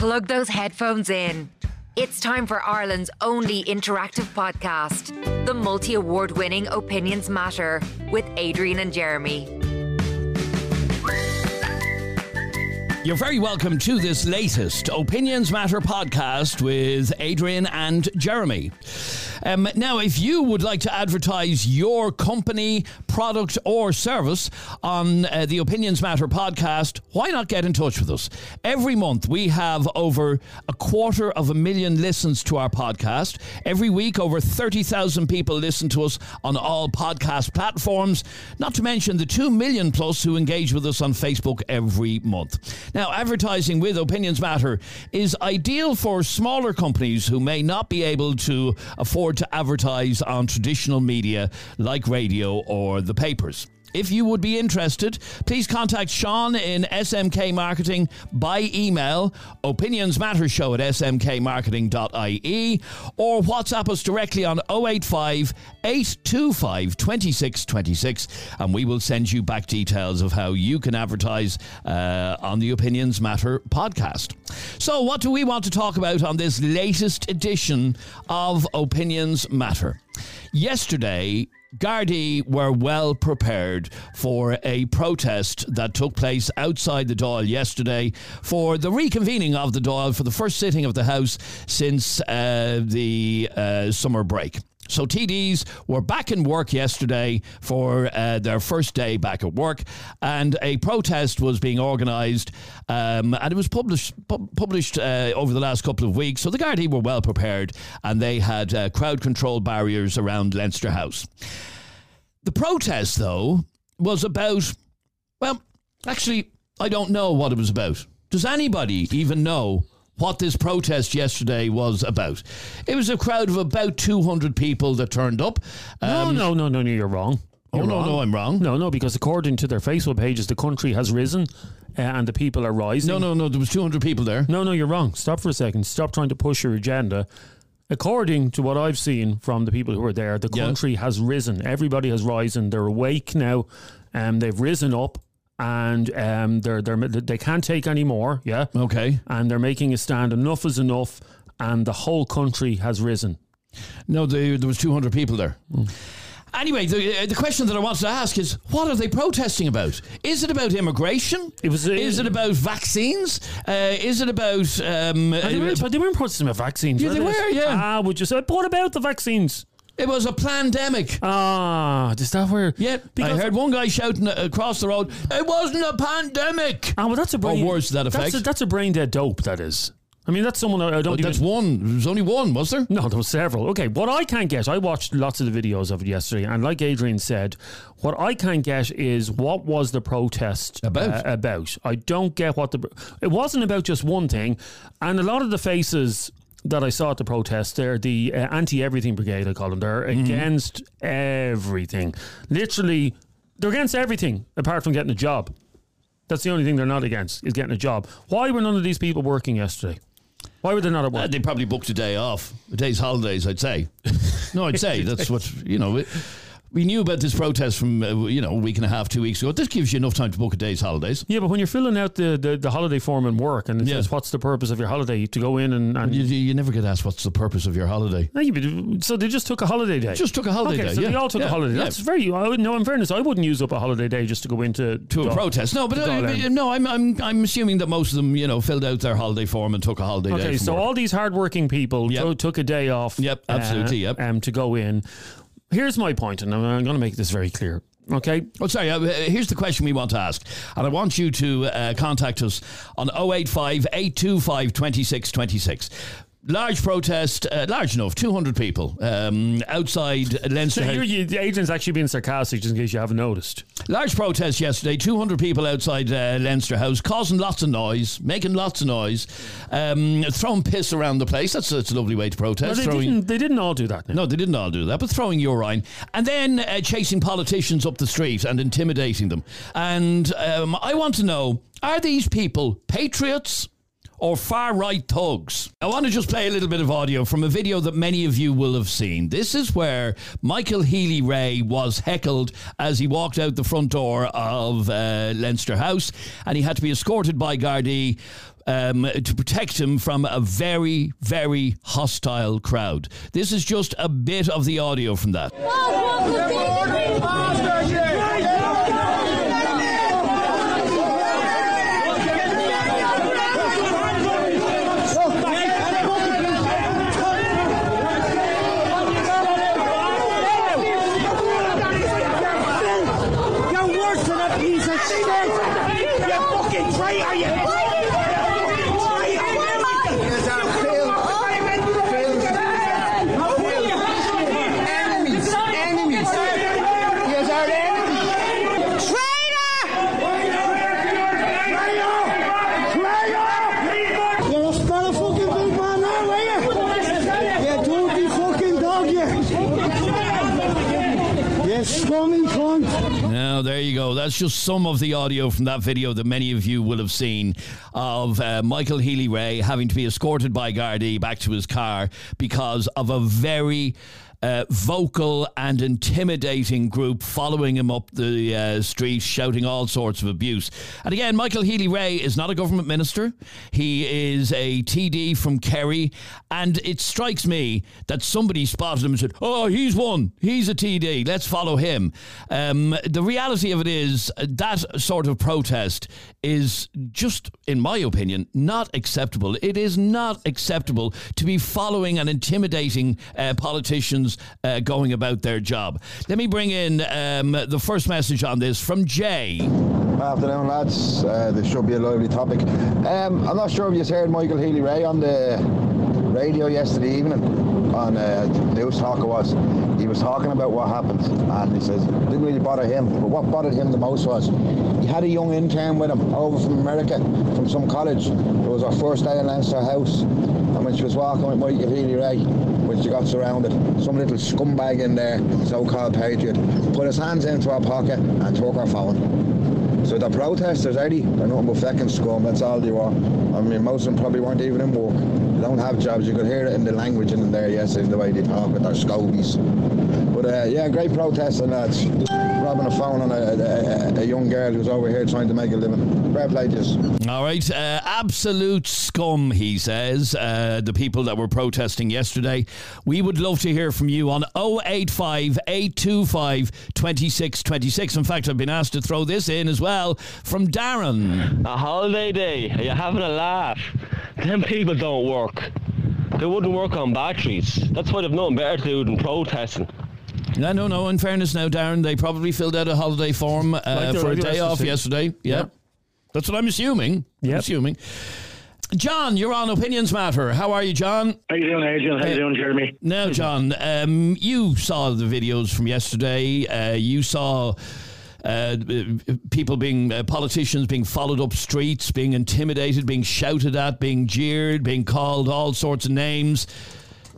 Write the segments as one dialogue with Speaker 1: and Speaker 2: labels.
Speaker 1: Plug those headphones in. It's time for Ireland's only interactive podcast, the multi award winning Opinions Matter with Adrian and Jeremy.
Speaker 2: You're very welcome to this latest Opinions Matter podcast with Adrian and Jeremy. Um, now, if you would like to advertise your company, product, or service on uh, the Opinions Matter podcast, why not get in touch with us? Every month, we have over a quarter of a million listens to our podcast. Every week, over 30,000 people listen to us on all podcast platforms, not to mention the 2 million plus who engage with us on Facebook every month. Now, advertising with Opinions Matter is ideal for smaller companies who may not be able to afford to advertise on traditional media like radio or the papers. If you would be interested, please contact Sean in SMK Marketing by email, opinionsmattershow at smkmarketing.ie, or WhatsApp us directly on 085 825 2626, and we will send you back details of how you can advertise uh, on the Opinions Matter podcast. So, what do we want to talk about on this latest edition of Opinions Matter? Yesterday, Gardaí were well prepared for a protest that took place outside the Dáil yesterday for the reconvening of the Dáil for the first sitting of the House since uh, the uh, summer break. So TDs were back in work yesterday for uh, their first day back at work, and a protest was being organised, um, and it was published pu- published uh, over the last couple of weeks. So the Gardaí were well prepared, and they had uh, crowd control barriers around Leinster House. The protest, though, was about well, actually, I don't know what it was about. Does anybody even know what this protest yesterday was about. It was a crowd of about 200 people that turned up.
Speaker 3: Um, no, no, no, no, you're wrong.
Speaker 2: You're
Speaker 3: oh,
Speaker 2: no,
Speaker 3: wrong.
Speaker 2: no, I'm wrong.
Speaker 3: No, no, because according to their Facebook pages, the country has risen uh, and the people are rising.
Speaker 2: No, no, no, there was 200 people there.
Speaker 3: No, no, you're wrong. Stop for a second. Stop trying to push your agenda. According to what I've seen from the people who are there, the country yeah. has risen. Everybody has risen. They're awake now. and um, they've risen up and um, they're, they're, they can't take any more. Yeah.
Speaker 2: Okay.
Speaker 3: And they're making a stand. Enough is enough. And the whole country has risen.
Speaker 2: No, the, there was 200 people there. Mm. Anyway, the, uh, the question that I wanted to ask is, what are they protesting about? Is it about immigration?
Speaker 3: It was.
Speaker 2: Uh, is it about vaccines? Uh, is it about? Um,
Speaker 3: they, were, they weren't protesting about vaccines.
Speaker 2: Yeah, they were. Yeah.
Speaker 3: Ah, would you say? What about the vaccines?
Speaker 2: It was a pandemic.
Speaker 3: Ah, is that where?
Speaker 2: Yeah, because I heard one guy shouting across the road, "It wasn't a pandemic."
Speaker 3: Ah, well, that's a brain.
Speaker 2: Or words to that effect.
Speaker 3: That's a, that's a brain dead dope. That is. I mean, that's someone I don't.
Speaker 2: But
Speaker 3: even,
Speaker 2: that's one. There was only one, was there?
Speaker 3: No, there was several. Okay, what I can't get, I watched lots of the videos of it yesterday, and like Adrian said, what I can't get is what was the protest
Speaker 2: about?
Speaker 3: Uh, about I don't get what the. It wasn't about just one thing, and a lot of the faces that I saw at the protest, they're the uh, anti everything brigade, I call them. They're mm-hmm. against everything. Literally, they're against everything apart from getting a job. That's the only thing they're not against, is getting a job. Why were none of these people working yesterday? Why were they not at work? Uh,
Speaker 2: they probably booked a day off, a day's holidays, I'd say. no, I'd say that's what, you know. It, we knew about this protest from uh, you know a week and a half, two weeks ago. This gives you enough time to book a day's holidays.
Speaker 3: Yeah, but when you're filling out the, the, the holiday form in work and it yeah. says what's the purpose of your holiday, to go in and, and
Speaker 2: you, you, never get asked what's the purpose of your holiday.
Speaker 3: So they just took a holiday day.
Speaker 2: Just took a holiday
Speaker 3: okay,
Speaker 2: day.
Speaker 3: So
Speaker 2: yeah.
Speaker 3: they all took
Speaker 2: yeah.
Speaker 3: a holiday. That's very. I would, no, in fairness, I wouldn't use up a holiday day just to go into
Speaker 2: to a protest. No, but uh, no, I'm, I'm I'm assuming that most of them you know filled out their holiday form and took a holiday
Speaker 3: okay,
Speaker 2: day.
Speaker 3: Okay, so
Speaker 2: work.
Speaker 3: all these hardworking people
Speaker 2: yep.
Speaker 3: t- took a day off.
Speaker 2: Yep, absolutely.
Speaker 3: Uh,
Speaker 2: yep.
Speaker 3: Um, to go in here's my point, and I'm going to make this very clear. Okay.
Speaker 2: Oh, sorry. Uh, here's the question we want to ask. And I want you to uh, contact us on 085 825 2626 large protest, uh, large enough, 200 people um, outside Leinster. House.
Speaker 3: So you, the agent's actually being sarcastic, just in case you haven't noticed.
Speaker 2: Large protest yesterday, 200 people outside uh, Leinster House, causing lots of noise, making lots of noise, um, throwing piss around the place. That's, that's a lovely way to protest.
Speaker 3: No, they,
Speaker 2: throwing,
Speaker 3: didn't, they didn't all do that.
Speaker 2: No, no they didn't all do that, but throwing urine. And then uh, chasing politicians up the street and intimidating them. And um, I want to know are these people patriots? Or far right thugs. I want to just play a little bit of audio from a video that many of you will have seen. This is where Michael Healy-Rae was heckled as he walked out the front door of uh, Leinster House and he had to be escorted by Gardaí um, to protect him from a very, very hostile crowd. This is just a bit of the audio from that.
Speaker 4: You're worse than a piece of shit! You fucking traitor, you! Enemies! Enemies! Here's our enemy! Traitor! You're a spell fucking big man now, are you? You dirty fucking dog, you! You scummy cunt!
Speaker 2: Now, there you go. That's just some of the audio from that video that many of you will have seen of uh, Michael Healy-Rae having to be escorted by Gardaí back to his car because of a very uh, vocal and intimidating group following him up the uh, street, shouting all sorts of abuse. And again, Michael Healy-Rae is not a government minister. He is a TD from Kerry, and it strikes me that somebody spotted him and said, "Oh, he's one. He's a TD. Let's follow him." Um, the reality of it is that sort of protest is just, in my opinion, not acceptable. It is not acceptable to be following and intimidating uh, politicians uh, going about their job. Let me bring in um, the first message on this from Jay.
Speaker 5: Afternoon, lads. Uh, this should be a lively topic. Um, I'm not sure if you heard Michael Healy-Rae on the radio yesterday evening on uh, Newstalk it was. He was talking about what happened and he says it didn't really bother him. But what bothered him the most was he had a young intern with him over from America, from some college. It was our first day in Leinster House. And when she was walking with Michael Healy-Rae, when she got surrounded, some little scumbag in there, so-called patriot, put his hands into her pocket and took her phone. So the protesters, eh, Eddie, they're nothing but fucking scum, that's all they were. I mean, most of them probably weren't even in work. They don't have jobs. You could hear it in the language in there yesterday, the way they talk with their scobies. But uh, yeah, great protesting, lads. Robbing a phone on a, a, a young girl who's over here trying to make a living. Fair play to us.
Speaker 2: All right, uh, absolute scum, he says. Uh, the people that were protesting yesterday. We would love to hear from you on 085 825 2626. In fact, I've been asked to throw this in as well from Darren.
Speaker 6: A holiday day, are you having a laugh? Them people don't work. They wouldn't work on batteries. That's why they've nothing better to do than protesting.
Speaker 2: No, no, no. In fairness, now, Darren, they probably filled out a holiday form uh,
Speaker 3: Like
Speaker 2: for a day off
Speaker 3: system.
Speaker 2: yesterday. Yep.
Speaker 3: Yeah.
Speaker 2: That's what I'm assuming. I'm assuming. John, you're on Opinions Matter. How are you, John?
Speaker 7: How you doing, Adrian? How you doing, Jeremy?
Speaker 2: Now, John, um, you saw the videos from yesterday. Uh, you saw uh, people being uh, politicians being followed up streets, being intimidated, being shouted at, being jeered, being called all sorts of names.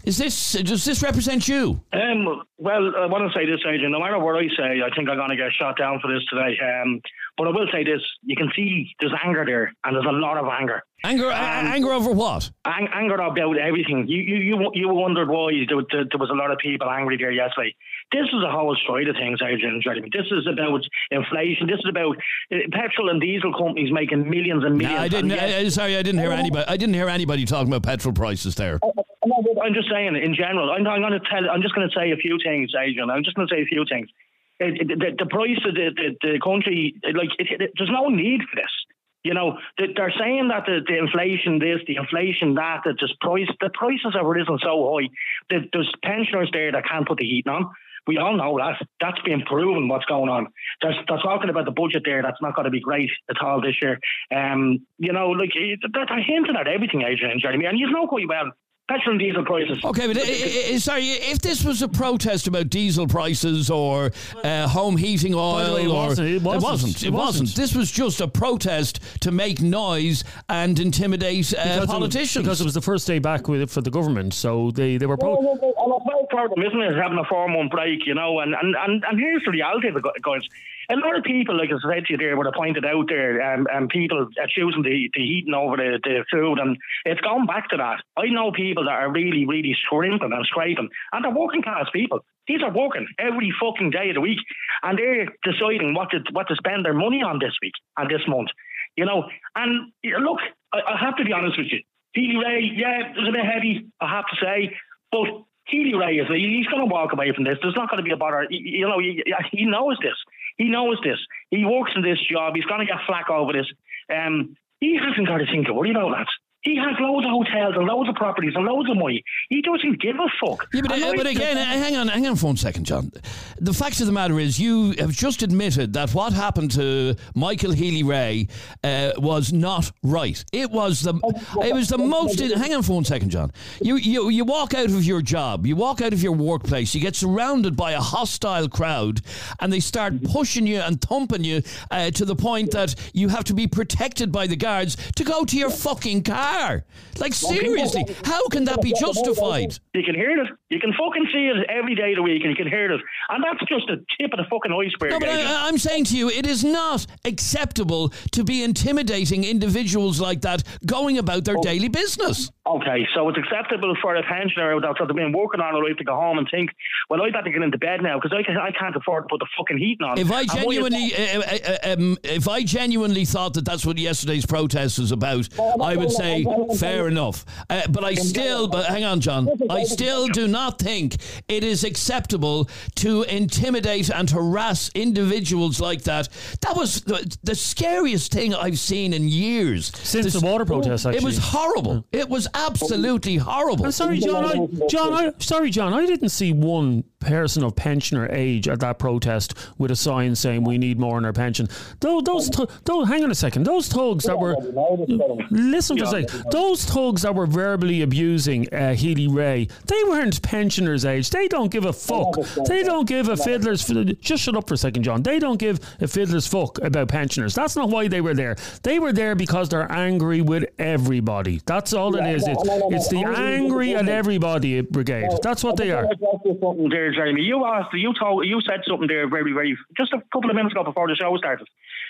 Speaker 2: Is this does this represent you?
Speaker 7: Um, well, I want to say this, Adrian. No matter what I say, I think I'm going to get shot down for this today. Um, but I will say this: you can see there's anger there, and there's a lot of anger.
Speaker 2: Anger, a- anger over what?
Speaker 7: Ang- anger about everything. You you you, you wondered why there was a lot of people angry there yesterday. This is a whole stride of things, Adrian and Jeremy. This is about inflation. This is about uh, petrol and diesel companies making millions and
Speaker 2: No,
Speaker 7: millions.
Speaker 2: I didn't.
Speaker 7: yet-
Speaker 2: I, I- sorry, I didn't hear oh. anybody. I didn't hear anybody talking about petrol prices there.
Speaker 7: Oh, oh, I'm just saying, in general, I'm, I'm going to tell. I'm just going to say a few things, Adrian. I'm just going to say a few things. It- the, the price of the, the, the country, like, it, it, there's no need for this. You know, they- they're saying that the, the inflation this, the inflation that, that just price, the prices have risen so high that there's pensioners there that can't put the heating on. We all know that. That's been proven what's going on. They're, they're talking about the budget there. That's not going to be great at all this year. Um, you know, like they're, they're hinting at everything, Adrian and Jeremy, and you know quite well. Petrol and diesel prices.
Speaker 2: Okay, but uh, uh, sorry, if this was a protest about diesel prices or uh, home heating oil,
Speaker 3: way, it
Speaker 2: or
Speaker 3: wasn't. It wasn't.
Speaker 2: it wasn't.
Speaker 3: It wasn't.
Speaker 2: This was just a protest to make noise and intimidate uh,
Speaker 3: Because it-
Speaker 2: politicians.
Speaker 3: because it was the first day back with for the government, so they, they were pro-
Speaker 7: Well, well, well, I'm a proud for them, isn't it? Having a four month break, you know, and, and, and, and here's the reality of it, guys. A lot of people, like I said to you there, would have pointed out there, um, and people are choosing the, the heating over the, the food, and it's gone back to that. I know people that are really, really scrimping and scraping, and they're working class people. These are working every fucking day of the week, and they're deciding what to what to spend their money on this week and this month. You know, and look, I, I have to be honest with you. Healy-Rae, yeah, it was a bit heavy, I have to say, but Healy-Rae is he's going to walk away from this. There's not going to be a bother. You know, he, he knows this. He knows this. He works in this job. He's going to get flack over this. Um, he hasn't got to think to worry about that. He has loads of hotels and loads of properties and loads of money. He doesn't give a fuck.
Speaker 2: Yeah, but, uh, but again, uh, hang on, hang on for one second, John. The fact of the matter is, you have just admitted that what happened to Michael Healy-Rae uh, was not right. It was the, it was the most. Hang on for one second, John. You, you, you walk out of your job, you walk out of your workplace, you get surrounded by a hostile crowd, and they start pushing you and thumping you uh, to the point that you have to be protected by the guards to go to your fucking car. Like seriously, how can that be justified?
Speaker 7: You can hear it. You can fucking see it every day of the week, and you can hear it. And that's just the tip of the fucking iceberg.
Speaker 2: No, but I, I'm saying to you, it is not acceptable to be intimidating individuals like that going about their daily business.
Speaker 7: Okay, so it's acceptable for a pensioner that's been working on all right to go home and think, well, I've got to get into bed now because I, can, I can't afford to put the fucking heating on.
Speaker 2: If I genuinely, uh, uh, um, if I genuinely thought that that's what yesterday's protest was about, I would say fair enough. Uh, but I still, but hang on, John, I still do not think it is acceptable to intimidate and harass individuals like that. That was the, the scariest thing I've seen in years
Speaker 3: since the water protest. Actually,
Speaker 2: it was horrible. It was absolutely horrible.
Speaker 3: I'm sorry, John. I, John, I, sorry, John. I didn't see one person of pensioner age at that protest with a sign saying we need more in our pension. Those, those, those hang on a second. Those thugs that were listen to say those thugs that were verbally abusing uh, Healy-Rae. they weren't pensioners' age. They don't give a fuck. They don't give a fiddler's. Just shut up for a second, John. They don't give a fiddler's fuck about pensioners. That's not why they were there. They were there because they're angry with everybody. That's all it is. It's, it's the angry at everybody brigade. That's what they are.
Speaker 7: Jeremy. You asked, you told, you said something there very, very just a couple of minutes ago before the show started.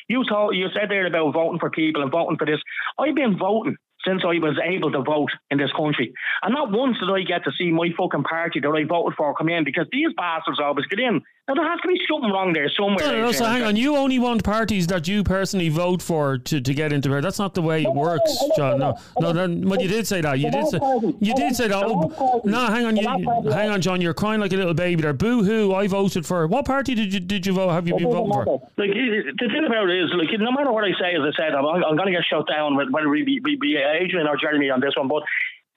Speaker 7: You told, you said there about voting for people and voting for this. I've been voting since I was able to vote in this country. And not once did I get to see my fucking party that I voted for come in because these bastards always get in. Now there has to be something wrong there somewhere.
Speaker 3: No, no, so hang on. You only want parties that you personally vote for to, to get into there. That's not the way it works, John. No, no. Then, but you did say that. You did say. You did say that. Oh, no, hang on. You, hang on, John. You're crying like a little baby there. Boo hoo! I voted for. What party did you did you vote? Have you been voting for?
Speaker 7: Like the thing about it is, like no matter what I say, as I said, I'm, I'm going to get shut down whether we be, be, be Adrian or Jeremy on this one, but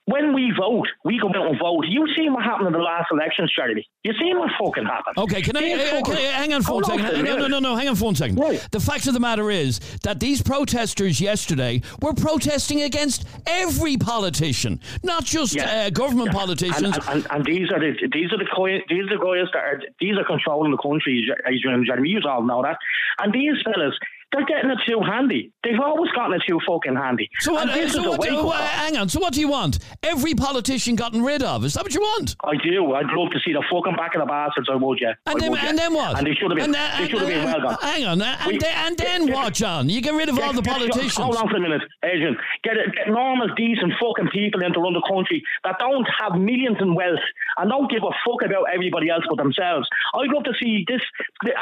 Speaker 7: when we vote, we go out and vote. You seen what happened in the last election, Jeremy? You seen what fucking happened?
Speaker 2: Okay, can I, uh, can I hang on for one second? No, no, no, no, hang on for one second.
Speaker 7: Right.
Speaker 2: The fact of the matter is that these protesters yesterday were protesting against every politician, not just
Speaker 7: Yeah.
Speaker 2: uh, government
Speaker 7: Yeah.
Speaker 2: politicians.
Speaker 7: And, and, and these are the these are the coi- these are the guys that are these are controlling the country, Adrian and Jeremy. You all know that. And these fellas, they're getting it too handy. They've always gotten it too fucking handy.
Speaker 2: So what?
Speaker 7: Uh,
Speaker 2: so what
Speaker 7: do,
Speaker 2: uh, hang on. So what do you want? Every politician gotten rid of? Is that what you want?
Speaker 7: I do. I'd love to see the fucking back of the bastards. I would, yeah.
Speaker 2: And, then,
Speaker 7: would, yeah.
Speaker 2: then what?
Speaker 7: And they should have been.
Speaker 2: And, uh,
Speaker 7: they should have been well.
Speaker 2: Hang on. And,
Speaker 7: we,
Speaker 2: then, and then what, John? You get rid of get, all the
Speaker 7: politicians. Get, hold on for a minute, Adrian. Get, get normal, decent fucking people into run the country that don't have millions in wealth and don't give a fuck about everybody else but themselves. I'd love to see this.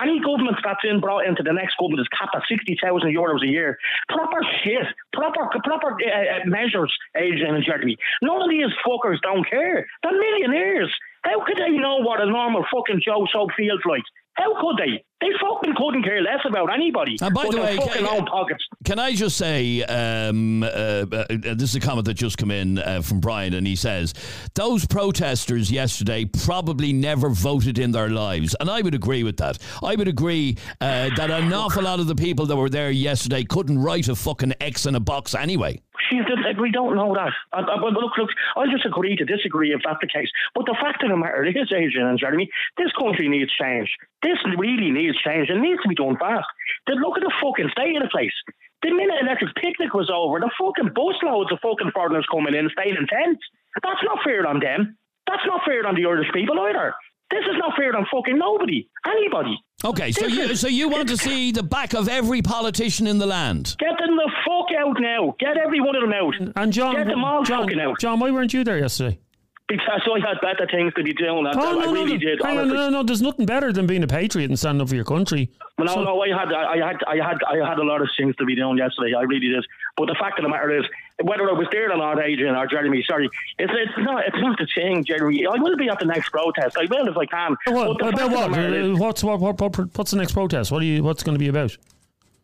Speaker 7: Any government that's in brought into the next government is capacity 60,000 euros a year. Proper shit. Proper, proper uh, uh, measures, Adrian and Jeremy. None of these fuckers don't care. They're millionaires. How could they know what a normal fucking Joe Soap feels like? How could they? They fucking couldn't care less about anybody.
Speaker 2: And by the way,
Speaker 7: fucking
Speaker 2: ca-
Speaker 7: own pockets.
Speaker 2: Can I just say, um, uh, uh, this is a comment that just come in uh, from Brian, and he says those protesters yesterday probably never voted in their lives, and I would agree with that. I would agree uh, that an awful lot of the people that were there yesterday couldn't write a fucking X in a box anyway.
Speaker 7: She's like, we don't know that. I, I, look, look, I'll just agree to disagree if that's the case. But the fact of the matter is, Adrian and Jeremy, this country needs change. This really needs change. It needs to be done fast. Then look at the fucking state of the place. The minute electric picnic was over, the fucking busloads of fucking foreigners coming in, staying in tents. That's not fair on them. That's not fair on the Irish people either. This is not fair on fucking nobody, anybody.
Speaker 2: Okay, so you so you want to see the back of every politician in the land?
Speaker 7: Get them the fuck out now. Get every one of them out.
Speaker 3: And John,
Speaker 7: Get them all
Speaker 3: John,
Speaker 7: fucking out.
Speaker 3: John, why weren't you there yesterday?
Speaker 7: Because I had better things to be doing. I,
Speaker 3: Oh,
Speaker 7: I
Speaker 3: no,
Speaker 7: really
Speaker 3: no,
Speaker 7: did.
Speaker 3: hang on,
Speaker 7: honestly.
Speaker 3: no, no, there's nothing better than being a patriot and standing up for your country.
Speaker 7: No,
Speaker 3: So-
Speaker 7: no, I had, I had, I had, I had a lot of things to be doing yesterday. I really did. But the fact of the matter is, whether I was there or not, Adrian or Jeremy, sorry, it's, it's not, it's not the thing, Jeremy. I will be at the next protest. I will if I can.
Speaker 3: What, about
Speaker 7: fact
Speaker 3: what?
Speaker 7: is-
Speaker 3: Uh, What's what, what, what? What's the next protest? What are you? What's going to be about?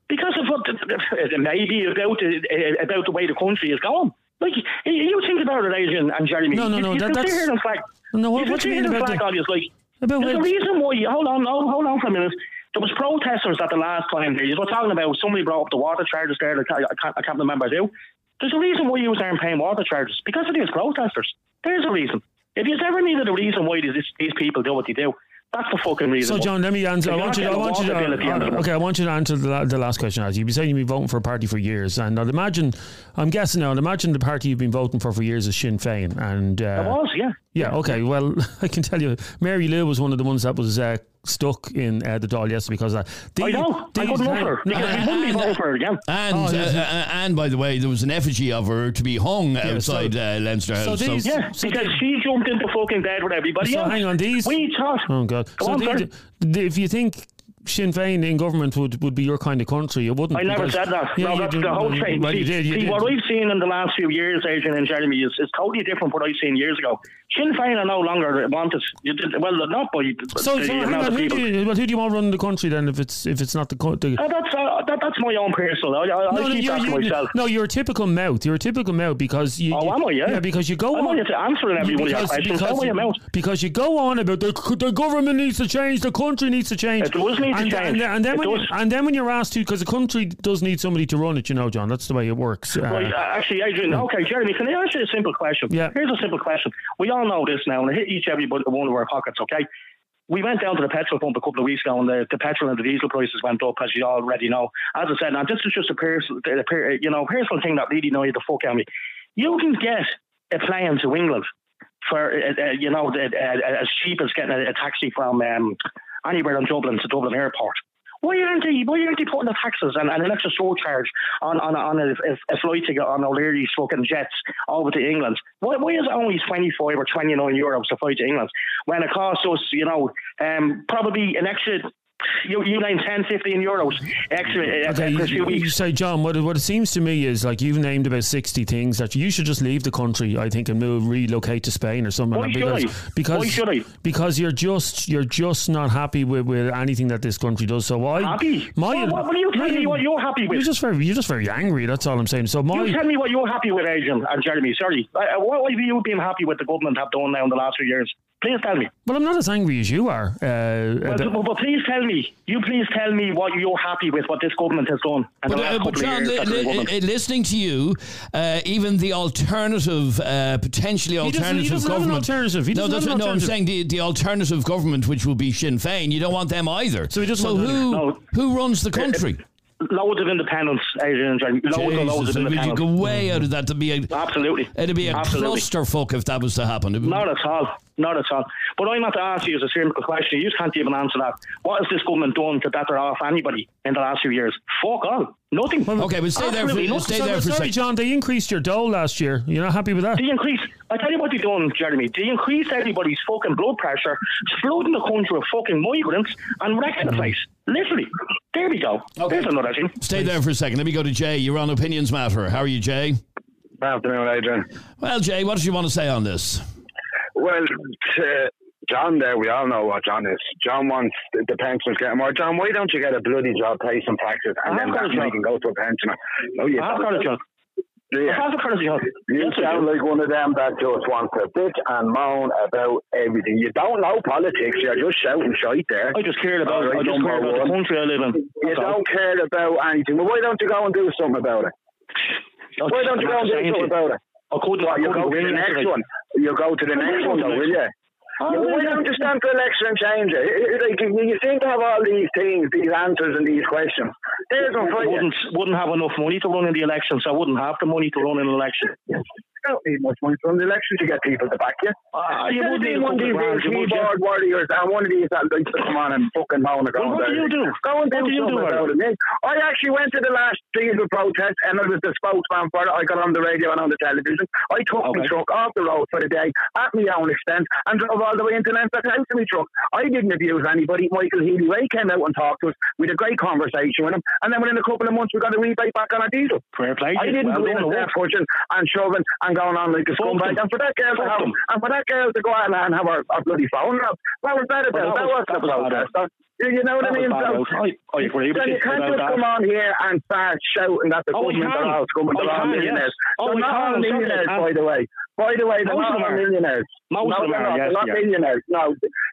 Speaker 7: because of what it may be about the, about the way the country is going. Like you- think about it, Adrian and Jeremy.
Speaker 3: No, no, no,
Speaker 7: You
Speaker 3: that- that's-
Speaker 7: here and flag.
Speaker 3: No, what- what do you mean about
Speaker 7: flag
Speaker 3: the-
Speaker 7: like.
Speaker 3: About
Speaker 7: There's a reason why. Hold on, no, hold on for a minute. There was protesters at the last time. There, you were talking about somebody brought up the water charges there. I can't, I can't, I can't remember who. There's a reason why you aren't paying water charges because of these protesters. There's a reason. If you ever needed a reason why these, these people do what they do, that's the fucking reason.
Speaker 3: So, John, let me answer. I want you. I want you.
Speaker 7: water bill at the end of the
Speaker 3: To,
Speaker 7: month-
Speaker 3: okay, I want you to answer the, the last question. As you've been saying, you've been voting for a party for years, and I'd imagine, I'm guessing now, I'd imagine the party you've been voting for for years is Sinn Féin, and uh,
Speaker 7: It was, yeah.
Speaker 3: Yeah, okay. Well, I can tell you, Mary Lou was one of the ones that was uh, stuck in uh, the Dáil yesterday because of that.
Speaker 7: I know. I couldn't vote for her. Because he wouldn't be voting for her again.
Speaker 2: And
Speaker 3: Oh,
Speaker 2: uh, uh, and by the way, there was an effigy of her to be hung outside
Speaker 3: so-
Speaker 2: uh, Leinster
Speaker 3: so
Speaker 2: House.
Speaker 3: these-
Speaker 7: Yeah,
Speaker 3: So
Speaker 7: because
Speaker 3: they-
Speaker 7: she jumped into fucking bed with everybody
Speaker 3: So
Speaker 7: else.
Speaker 3: hang on, these-
Speaker 7: We thought.
Speaker 3: Oh God!
Speaker 7: Go
Speaker 3: so
Speaker 7: on,
Speaker 3: the- the- if you think Sinn Féin in government would, would be your kind of country, it wouldn't.
Speaker 7: I never
Speaker 3: because-
Speaker 7: said that.
Speaker 3: Yeah,
Speaker 7: no,
Speaker 3: you
Speaker 7: that's
Speaker 3: did-
Speaker 7: the whole thing.
Speaker 3: Well,
Speaker 7: see,
Speaker 3: you did. You
Speaker 7: see
Speaker 3: did.
Speaker 7: what I've seen in the last few years, Adrian and Jeremy, is, is totally different from what I've seen years ago. Sinn Féin are no longer wanted. You did, well, not by
Speaker 3: So,
Speaker 7: the
Speaker 3: so
Speaker 7: amount
Speaker 3: on,
Speaker 7: of
Speaker 3: who do you, well, who do you want running the country then? If it's if it's not the, co- the
Speaker 7: Uh, that's uh, that, that's my own personal. I, I,
Speaker 3: no,
Speaker 7: I
Speaker 3: no,
Speaker 7: keep that to myself.
Speaker 3: no, you're a typical mouth. You're a typical mouth because you.
Speaker 7: Oh, am I? Yeah.
Speaker 3: Yeah, because you go
Speaker 7: I'm
Speaker 3: on.
Speaker 7: only answering every one
Speaker 3: because, because,
Speaker 7: How am
Speaker 3: because you go on about the, the government needs to change, the country needs to change.
Speaker 7: It does need to
Speaker 3: and. And, then- and then when you, and then when you're asked to, because the country does need somebody to run it, you know, John. That's the way it works. Uh,
Speaker 7: Right, actually, Adrian, okay, Jeremy, can I ask you a simple question?
Speaker 3: Yeah.
Speaker 7: Here's a simple question. We all know this now, and it hit each every one of our pockets, okay? We went down to the petrol pump a couple of weeks ago, and the, the petrol and the diesel prices went up, as you already know. As I said, now this is just a personal, you know, personal thing that really annoyed the fuck out of me. You can get a plane to England for, uh, uh, you know, the, uh, as cheap as getting a, taxi from um, anywhere in Dublin to Dublin Airport. Why aren't they? Why aren't they putting the taxes and, and an extra surcharge on on, on a, a, a flight to get on O'Leary's fucking jets over to England? Why, why is it only twenty five or twenty nine euros to fly to England when it costs us, you know, um, probably an extra. You, you name 10, 15 euros extra uh,
Speaker 3: Okay, you, you say, John, what, it- what it seems to me is like you've named about 60 things that you should just leave the country, I think, and move, relocate to Spain or something.
Speaker 7: Why
Speaker 3: like
Speaker 7: should
Speaker 3: because,
Speaker 7: I?
Speaker 3: Because,
Speaker 7: Why should I?
Speaker 3: Because you're just you're just not happy with, with anything that this country does. So why?
Speaker 7: Happy?
Speaker 3: My,
Speaker 7: Well, what- what are you telling me what you're happy with?
Speaker 3: You're just very you're just very angry. That's all I'm saying. So my
Speaker 7: You tell me what you're happy with, Adrian and Jeremy. Sorry. Uh, what have you been happy with the government have done now in the last few years? Please tell me.
Speaker 3: well, I'm not as angry as you are. Uh,
Speaker 7: Well, but, but please tell me. You please tell me what you're happy with, what this government has done. in
Speaker 2: But,
Speaker 7: the last
Speaker 2: uh, but John, li- li- uh, listening to you, uh, even the alternative, uh, potentially
Speaker 3: doesn't- he
Speaker 2: alternative
Speaker 3: doesn't have an
Speaker 2: government.
Speaker 3: alternative. He
Speaker 2: no,
Speaker 3: doesn't
Speaker 2: that's
Speaker 3: have an
Speaker 2: what- no, I'm saying the, the alternative government, which will be Sinn Féin. You don't want them either.
Speaker 3: So he doesn't
Speaker 2: so
Speaker 3: want
Speaker 2: who.
Speaker 7: No.
Speaker 2: who runs the country?
Speaker 7: loads of independence, Adrian and Jeremy. Loads and loads
Speaker 2: Jesus,
Speaker 7: of
Speaker 2: would you
Speaker 7: independence.
Speaker 2: go way out of that to be a
Speaker 7: Absolutely.
Speaker 2: it'd be a
Speaker 7: Absolutely.
Speaker 2: clusterfuck if that was to happen. It would-
Speaker 7: Not at all. Not at all. But I'm not to ask you as a simple question. You just can't even answer that. What has this government done to better off anybody in the last few years? Fuck all. Nothing.
Speaker 2: Okay, but stay there for
Speaker 7: Absolutely nothing.
Speaker 2: stay
Speaker 3: So-
Speaker 2: there for a
Speaker 3: sorry,
Speaker 2: second.
Speaker 3: John. They increased your dole last year. You're not happy with that?
Speaker 7: They increase. I tell you what they done, Jeremy. They increased everybody's fucking blood pressure, flooding the country with fucking migrants, and wrecking the mm. place. Literally. There we go. There's another thing.
Speaker 2: Stay there for a second. Let me go to Jay. You're on Opinions Matter. How are you, Jay?
Speaker 8: Afternoon, Adrian.
Speaker 2: Well, Jay, what did you want to say on this?
Speaker 8: Well, to John there, we all know what John is. John wants the pensioners getting more. John, why don't you get a bloody job, pay some taxes, and then
Speaker 7: have got
Speaker 8: that
Speaker 7: a
Speaker 8: can go to a pensioner? No, you
Speaker 7: have got a job.
Speaker 8: Yeah.
Speaker 7: have got a job.
Speaker 8: You sound like one of them that just wants to bitch and moan about everything. You don't know politics. You're just shouting shite there.
Speaker 7: I just care about.
Speaker 8: Right,
Speaker 7: I just cared about the country I live in.
Speaker 8: You don't care about anything. Well, why don't you go and do something about it? Why don't you go and do something about it?
Speaker 7: I couldn't.
Speaker 8: You go to the next one. You go to the next one, though, will you?
Speaker 7: Oh,
Speaker 8: Yeah, why don't you stand for election and change it? Like, you you seem to have all these things, these answers and these questions. There's one for
Speaker 7: I wouldn't wouldn't have enough money to run in the election, so I wouldn't have the money to run in an election.
Speaker 8: Don't need much money from the election to get people to back you.
Speaker 7: Ah, you would need
Speaker 8: one of these
Speaker 7: grand, you
Speaker 8: keyboard warriors and one of these that likes to come on and fucking moan and go
Speaker 7: Well, what do you do?
Speaker 8: Go and do
Speaker 7: What do you do,
Speaker 8: about it. I actually went to the last diesel protest and I was the spokesman for it. I got on the radio and on the television. I took my truck off the road for the day at my own expense and drove all the way into Leinster House in my truck. I didn't abuse anybody. Michael Healy-Rae came out and talked to us. We had a great conversation with him. And then within a couple of months, we got a rebate back on our diesel.
Speaker 7: Fair play.
Speaker 8: I didn't
Speaker 7: Well
Speaker 8: go in
Speaker 7: done,
Speaker 8: and
Speaker 7: well.
Speaker 8: and shoving and going on like a scumbag. And for that girl to have and for that girl to go out and have her, her bloody phone up, was that
Speaker 7: that
Speaker 8: that,
Speaker 7: was-
Speaker 8: was,
Speaker 7: that was bad
Speaker 8: protest. You, you know what
Speaker 7: That was
Speaker 8: mean?
Speaker 7: Bad
Speaker 8: know
Speaker 7: what I, I agree with
Speaker 8: so
Speaker 7: you
Speaker 8: you can't just
Speaker 7: that.
Speaker 8: come on here and start shouting that the
Speaker 7: Oh,
Speaker 8: government are oh, all and
Speaker 7: Oh,
Speaker 8: they're all
Speaker 7: yes.
Speaker 8: millionaires.
Speaker 7: Oh,
Speaker 8: they're not all millionaires, by the way. By the way, they're
Speaker 7: Most
Speaker 8: not all millionaires.
Speaker 7: Most
Speaker 8: no,
Speaker 7: of them yes,
Speaker 8: They're not
Speaker 7: yeah.
Speaker 8: millionaires. No,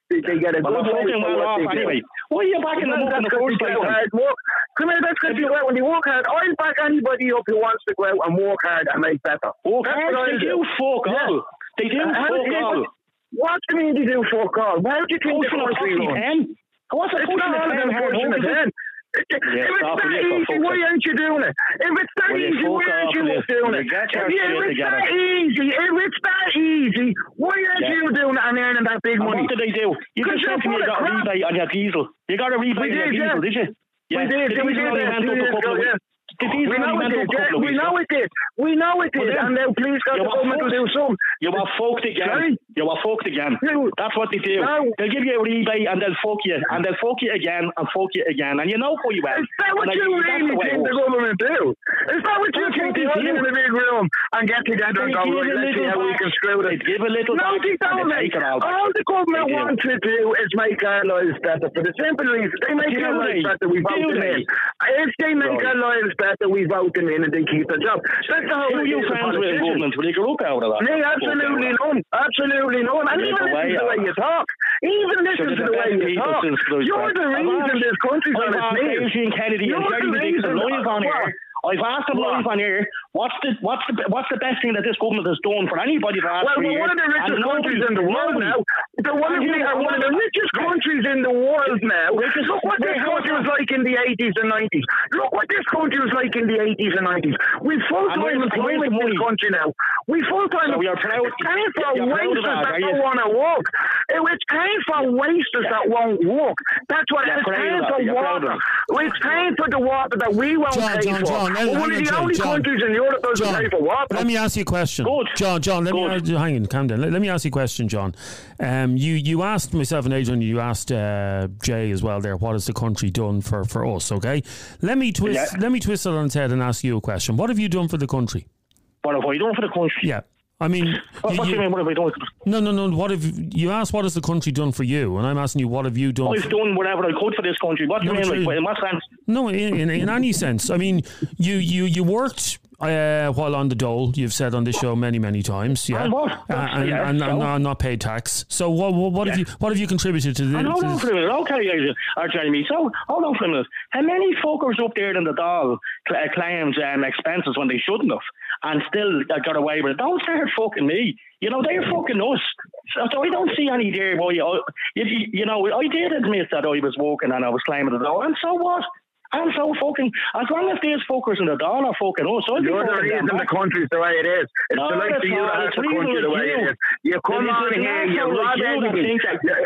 Speaker 8: they, they get a
Speaker 7: Well,
Speaker 8: good wage for what they do.
Speaker 7: anyway. Why are you backing them up in the first place?
Speaker 8: hard work. Come here, that's because you out when you work hard. I'll back anybody up who wants to go out and work hard and make better. That's
Speaker 7: hard, they do fuck all. They do fuck all.
Speaker 8: What do you mean they do fuck all? How do you think the country runs?
Speaker 7: What's pushing
Speaker 8: not all about
Speaker 7: hard
Speaker 8: pushing
Speaker 7: work,
Speaker 8: it? If it's that easy, why aren't you doing it? If it's that
Speaker 7: you
Speaker 8: easy, why aren't you doing it? If you-
Speaker 7: shit
Speaker 8: if it's that easy, if it's that easy, why aren't
Speaker 7: Yeah.
Speaker 8: you doing it and earning that big
Speaker 7: And
Speaker 8: money?
Speaker 7: what did they do? You just said to me you
Speaker 8: of
Speaker 7: got a rebate on your diesel. You got a rebate on your diesel, did you? Yeah.
Speaker 8: We did,
Speaker 7: The
Speaker 8: we did that
Speaker 7: went
Speaker 8: two
Speaker 7: up a
Speaker 8: years
Speaker 7: couple of
Speaker 8: ago,
Speaker 7: weeks.
Speaker 8: yeah.
Speaker 7: The diesel
Speaker 8: We know it did, yeah. We know it did. We know it
Speaker 7: Well,
Speaker 8: did.
Speaker 7: then-
Speaker 8: And now please God,
Speaker 7: You
Speaker 8: the government will do
Speaker 7: fucked.
Speaker 8: some.
Speaker 7: You were fucked again.
Speaker 8: Sorry?
Speaker 7: You were fucked again.
Speaker 8: Who?
Speaker 7: That's what they do.
Speaker 8: No.
Speaker 7: They'll give you a rebate and they'll fuck you and they'll fuck you again and fuck you again and you know who you well.
Speaker 8: Is that what
Speaker 7: And
Speaker 8: you really
Speaker 7: the
Speaker 8: think the government do? Is that what you think they all in a big room and get together and go, right, let's see how we can screw this?
Speaker 7: give a little
Speaker 8: No, they don't,
Speaker 7: they it all.
Speaker 8: All the government want to do is make our lives better for the simple reason they make our lives better, we vote them in. If they make our lives better, we vote them in and they keep their job. That's the whole
Speaker 7: Who you friends with in government? Will you up out of that?
Speaker 8: Me, absolutely none. Absolutely none. And even listen to the way you talk. Even listen to
Speaker 7: the
Speaker 8: the way you talk. You're the reason this country's on its knees.
Speaker 7: Adrian Kennedy and
Speaker 8: You're the reason.
Speaker 7: Live on
Speaker 8: What?
Speaker 7: here. I've asked them
Speaker 8: What?
Speaker 7: live on here. What's the what's the what's the best thing that this government has done for anybody for
Speaker 8: Well, we're one of the richest countries in the world now. The one of we
Speaker 7: you-
Speaker 8: are one of the richest countries in the world now.
Speaker 7: Richest-
Speaker 8: Look what this country was like in the 80s and 90s. Look what this country was like in the 80s and 90s. We've
Speaker 7: And
Speaker 8: full-time
Speaker 7: where's- and where's
Speaker 8: employment
Speaker 7: the
Speaker 8: in this country now. We full-time
Speaker 7: So you're proud-
Speaker 8: It's paying for
Speaker 7: you're proud
Speaker 8: wasters
Speaker 7: that,
Speaker 8: that don't want to work. It- It's paying for wasters that won't work. That's what
Speaker 7: You're
Speaker 8: it's
Speaker 7: proud of
Speaker 8: paying
Speaker 7: that,
Speaker 8: for
Speaker 7: you're proud
Speaker 8: water. It's paying for the water that we won't
Speaker 2: John,
Speaker 8: pay
Speaker 2: John,
Speaker 8: for.
Speaker 2: John, hang
Speaker 8: We're one of the
Speaker 2: John,
Speaker 8: only
Speaker 2: John.
Speaker 8: countries in Europe that
Speaker 2: John,
Speaker 8: pay for water.
Speaker 2: Let me ask you a question.
Speaker 7: Good.
Speaker 2: John, John, let
Speaker 7: Good.
Speaker 2: me hang on, calm down. Let, let me ask you a question, John. Um, you you asked myself and Adrian, you asked uh, Jay as well there, what has the country done for, for us, okay? Let me twist
Speaker 7: Yeah.
Speaker 2: let me twist it on its head and ask you a question. What have you done for the country?
Speaker 7: What have I done for the country?
Speaker 2: Yeah. I mean,
Speaker 7: What,
Speaker 2: you-
Speaker 7: you mean? What have I done?
Speaker 2: no, no, no. What have you asked? What has the country done for you? And I'm asking you, what have you done?
Speaker 7: I've
Speaker 2: for-
Speaker 7: done whatever I could for this country. What do you mean? Like, in what sense?
Speaker 2: No, in, in, in any sense. I mean, you you you worked uh, while on the dole. You've said on this show many many times. Yeah,
Speaker 7: And what?
Speaker 2: Uh, and,
Speaker 7: Yeah,
Speaker 2: and,
Speaker 7: so?
Speaker 2: and not, paid tax. So what what, what have you what have you contributed to this?
Speaker 7: And hold on for a minute, okay, or Jeremy. So, hold on for a minute. How many fuckers up there in the uh, claims um, expenses when they shouldn't have, and still got away with it? Don't start fucking me. You know they're fucking us. So, so I don't see any there. Boy, you, you, you know, I did admit that I was walking and I was claiming the all, and so what? And so fucking, as long as these fuckers in the Dáil are fucking us, I'll be
Speaker 8: You're the reason the country's the way it is. It's
Speaker 7: No,
Speaker 8: the you has the country the way
Speaker 7: you.
Speaker 8: it is. You come on here, you rob
Speaker 7: like you that
Speaker 8: everything.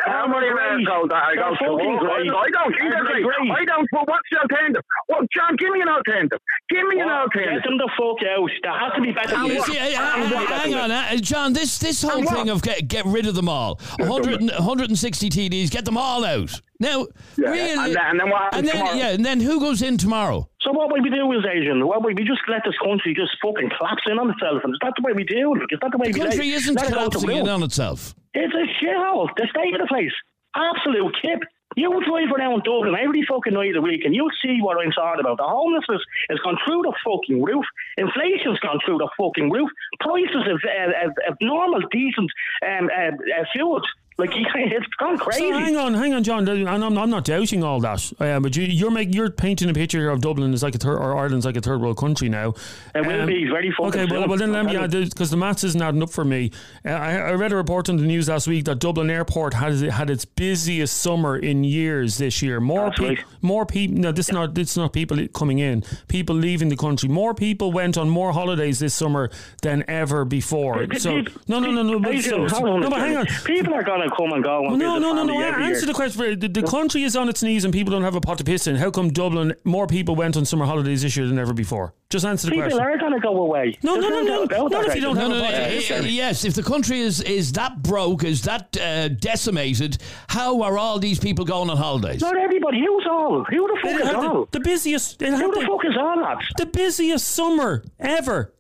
Speaker 8: How many assholes that I go to
Speaker 7: fucking
Speaker 8: work?
Speaker 7: great.
Speaker 8: I don't
Speaker 7: They're
Speaker 8: either. I don't. Well, what's the alternative? Well, John, give me an alternative. Give me an
Speaker 7: Well, Get
Speaker 8: alternative.
Speaker 7: them the fuck out. There has to be better.
Speaker 2: You
Speaker 7: than
Speaker 2: see,
Speaker 7: this. There has to be better
Speaker 2: hang on, uh, John. This this whole thing of get, get rid of them all, 100, 160 TDs, get them all out. Now,
Speaker 8: Yeah,
Speaker 2: really,
Speaker 8: and then- and then what
Speaker 2: and then, yeah, and then who goes in tomorrow?
Speaker 7: So what will we do is Asian? What will we just let this country just fucking collapse in on itself? And is that the way we do it? Is that the way
Speaker 2: The
Speaker 7: we
Speaker 2: country
Speaker 7: let-
Speaker 2: isn't
Speaker 7: let it
Speaker 2: collapsing in on itself.
Speaker 7: It's a shithole. The state of the place. Absolute kip. You drive around Dublin every fucking night of the week and you'll see what I'm talking about. The homelessness has gone through the fucking roof. Inflation's gone through the fucking roof. Prices of, uh, of, of normal, decent um, uh, uh, fuel Like it's gone crazy.
Speaker 3: So hang on, hang on, John. And I'm, I'm not doubting all that, uh, but you, you're making you're painting a picture of Dublin as like a third or Ireland's like a third world country now.
Speaker 7: It will be very fucking
Speaker 3: Okay, well, well then let me
Speaker 7: I'll tell you.
Speaker 3: because the maths isn't adding up for me. Uh, I, I read a report on the news last week that Dublin Airport had had its busiest summer in years this year. More
Speaker 7: That's right.
Speaker 3: more people. No, this is not this not people coming in. People leaving the country. More people went on more holidays this summer than ever before.
Speaker 7: Pe-
Speaker 3: So
Speaker 7: pe-
Speaker 3: no, no, no, no. But, so,
Speaker 7: a
Speaker 3: no, but hang on.
Speaker 7: People are going to come and go. And
Speaker 3: No, no, no, no.
Speaker 7: family
Speaker 3: Answer
Speaker 7: year.
Speaker 3: the question. The, the country is on its knees and people don't have a pot to piss in. How come Dublin more people went on summer holidays this year than ever before? Just answer the
Speaker 7: People
Speaker 3: question.
Speaker 7: People are going to go away.
Speaker 3: No, no,
Speaker 7: There's
Speaker 3: no, no.
Speaker 7: doubt
Speaker 3: Not if you don't
Speaker 7: Adrian.
Speaker 2: No, no,
Speaker 3: have a
Speaker 2: no,
Speaker 3: budget.
Speaker 2: uh, uh, yes. If the country is is that broke, is that uh, decimated, how are all these people going on holidays?
Speaker 7: Not everybody. Who's all? Who the fuck is all?
Speaker 3: the, the busiest.
Speaker 7: Who the
Speaker 3: the,
Speaker 7: fuck is all that?
Speaker 3: the busiest summer ever.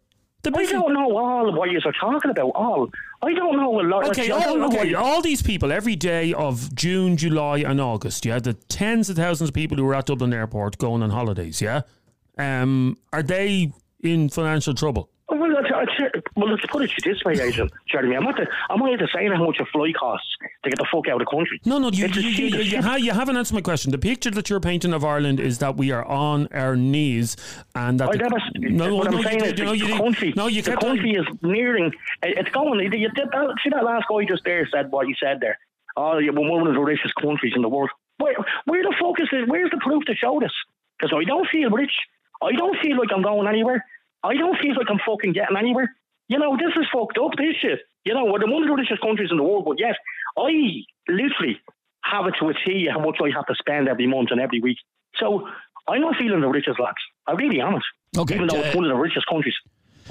Speaker 3: The
Speaker 7: I don't know all what you're talking about. All. I don't know a lot.
Speaker 3: Okay, all, okay, all these people every day of June, July, and August. You had the tens of thousands of people who were at Dublin Airport going on holidays. Yeah, um, are they in financial trouble?
Speaker 7: Well, let's, let's, well, let's put it this way, Adrian. Jeremy, I'm not. The, I'm not here to say how much a flight costs to get the fuck out of the country.
Speaker 3: No, no, you, you, you, you, you, ha- you haven't answered my question. The picture that you're painting of Ireland is that we are on our knees, and that
Speaker 7: I
Speaker 3: the,
Speaker 7: never,
Speaker 3: no,
Speaker 7: what
Speaker 3: no,
Speaker 7: I'm
Speaker 3: you
Speaker 7: saying
Speaker 3: did-
Speaker 7: is
Speaker 3: you
Speaker 7: the country,
Speaker 3: no, you
Speaker 7: the
Speaker 3: kept on-
Speaker 7: country is nearing. It's going. You did that, see that last guy just there said what he said there. Oh, yeah, we're one of the richest countries in the world. Where, where the fuck is? Where's the proof to show this? Because I don't feel rich. I don't feel like I'm going anywhere. I don't feel like I'm fucking getting anywhere. You know, this is fucked up. This shit. You know, we're the one of the richest countries in the world, but yet I literally have it to a T how much I have to spend every month and every week. So I'm not feeling the richest lads. I really am. it.
Speaker 2: Okay,
Speaker 7: Even though it's
Speaker 2: uh,
Speaker 7: one of the richest countries.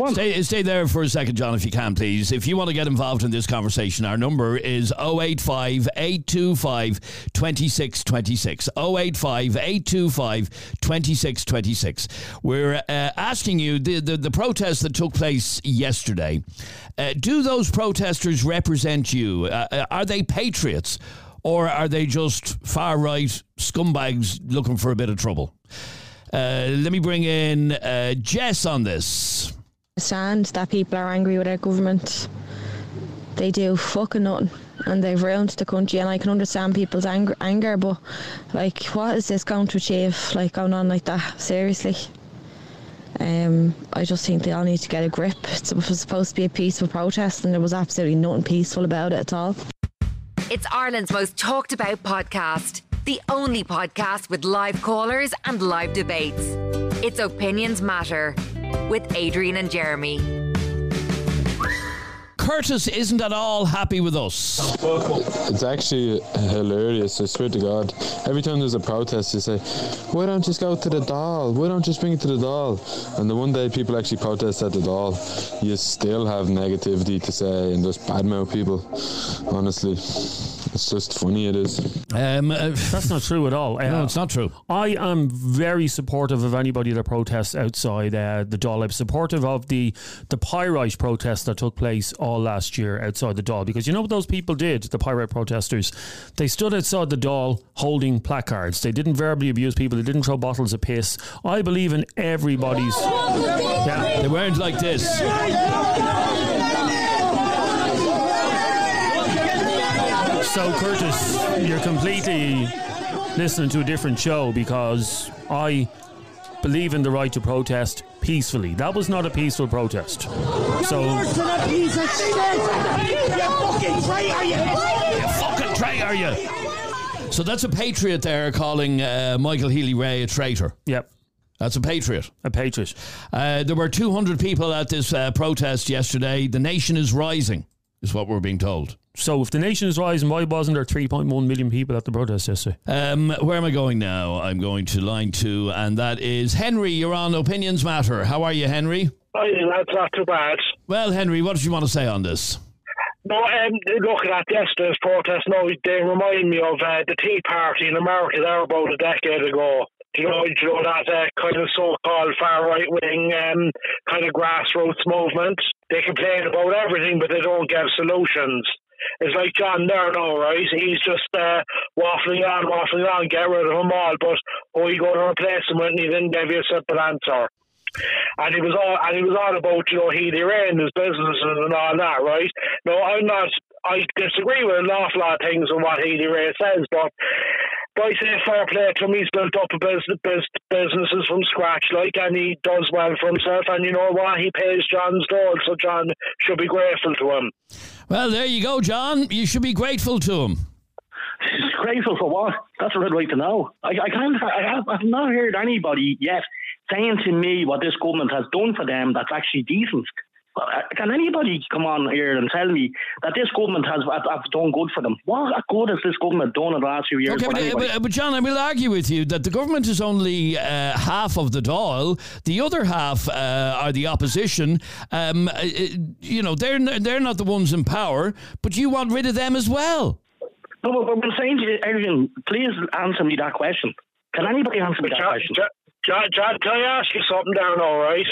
Speaker 2: Stay, stay there for a second, John, if you can, please. If you want to get involved in this conversation, our number is 085 825 2626. 085 825 2626. We're uh, asking you the, the, the protest that took place yesterday. Uh, do those protesters represent you? Uh, uh, are they patriots? Or are they just far right scumbags looking for a bit of trouble? Uh, let me bring in uh, Jess on this.
Speaker 9: Understand that people are angry with our government. They do fucking nothing. And they've ruined the country, and I can understand people's anger, anger but, like, what is this going to achieve? Like, going on like that? Seriously. Um, I just think they all need to get a grip. It was supposed to be a peaceful protest, and there was absolutely nothing peaceful about it at all.
Speaker 1: It's Ireland's most talked about podcast. The only podcast with live callers and live debates. It's Opinions Matter with Adrian and Jeremy.
Speaker 2: Curtis isn't at all happy with us.
Speaker 10: It's actually hilarious, I swear to God. Every time there's a protest, they say, Why don't you just go to the Dáil? Why don't you just bring it to the Dáil? And the one day people actually protest at the Dáil, you still have negativity to say and just badmouth people. Honestly, it's just funny, it is.
Speaker 2: Um, uh,
Speaker 3: That's not true at all.
Speaker 2: no,
Speaker 3: Uh,
Speaker 2: it's not true.
Speaker 3: I am very supportive of anybody that protests outside uh, the Dáil. I'm supportive of the the Pyrite protest that took place all last year outside the Dáil because you know what those people did, the Pyrite protesters? They stood outside the Dáil holding placards. They didn't verbally abuse people. They didn't throw bottles of piss. I believe in everybody's. Yeah.
Speaker 2: They weren't like this.
Speaker 3: So, Curtis, you're completely listening to a different show because I believe in the right to protest peacefully. That was not a peaceful protest. So,
Speaker 4: Worse than a piece of shit! You fucking traitor, you!
Speaker 2: You fucking traitor, you. So that's a patriot there calling uh, Michael Healy-Rae a traitor.
Speaker 3: yep,
Speaker 2: That's a patriot.
Speaker 3: a patriot.
Speaker 2: Uh, there were 200 people at this uh, protest yesterday. The nation is rising, is what we're being told.
Speaker 3: So, if the nation is rising, why wasn't there 3.1 million people at the protest yesterday?
Speaker 2: Um, where am I going now? I'm going to line two, and that is Henry. You're on Opinions Matter. How are you, Henry?
Speaker 8: I think that's not too bad.
Speaker 2: Well, Henry, what did you want to say on this?
Speaker 8: No, um, looking at yesterday's protest, no, they remind me of uh, the Tea Party in America there about a decade ago. You know, you know that uh, kind of so-called far right-wing um, kind of grassroots movement. They complain about everything, but they don't give solutions. It's like John there now, right? He's just uh, waffling on, waffling on, get rid of them all, but are you going to replace them with? And he didn't give you a simple answer and he was all and he was on about you know Rae and his businesses and all that, right? No, I'm not
Speaker 11: I disagree with an awful lot of things on what Healy-Rae says, but I say fair play to him. He's built up a business, businesses from scratch, like, and he does well for himself. And you know what? He pays John's dole, so John should be grateful to him.
Speaker 2: Well, there you go, John. You should be grateful to him.
Speaker 7: Grateful for what? That's a I'd like to know. I, I can't. I have, I've not heard anybody yet saying to me what this government has done for them that's actually decent. Uh, can anybody come on here and tell me that this government has have, have done good for them? What good has this government done in the last few years?
Speaker 2: Okay, but, but, but, John, I will argue with you that the government is only uh, half of the Dáil. The other half uh, are the opposition. Um, uh, you know, they're they're not the ones in power, but you want rid of them as well.
Speaker 7: No, but, but I'm saying to you, Adrian, please answer me that question. Can anybody answer me that
Speaker 11: John,
Speaker 7: question?
Speaker 11: John, John, can I ask you something there now, right?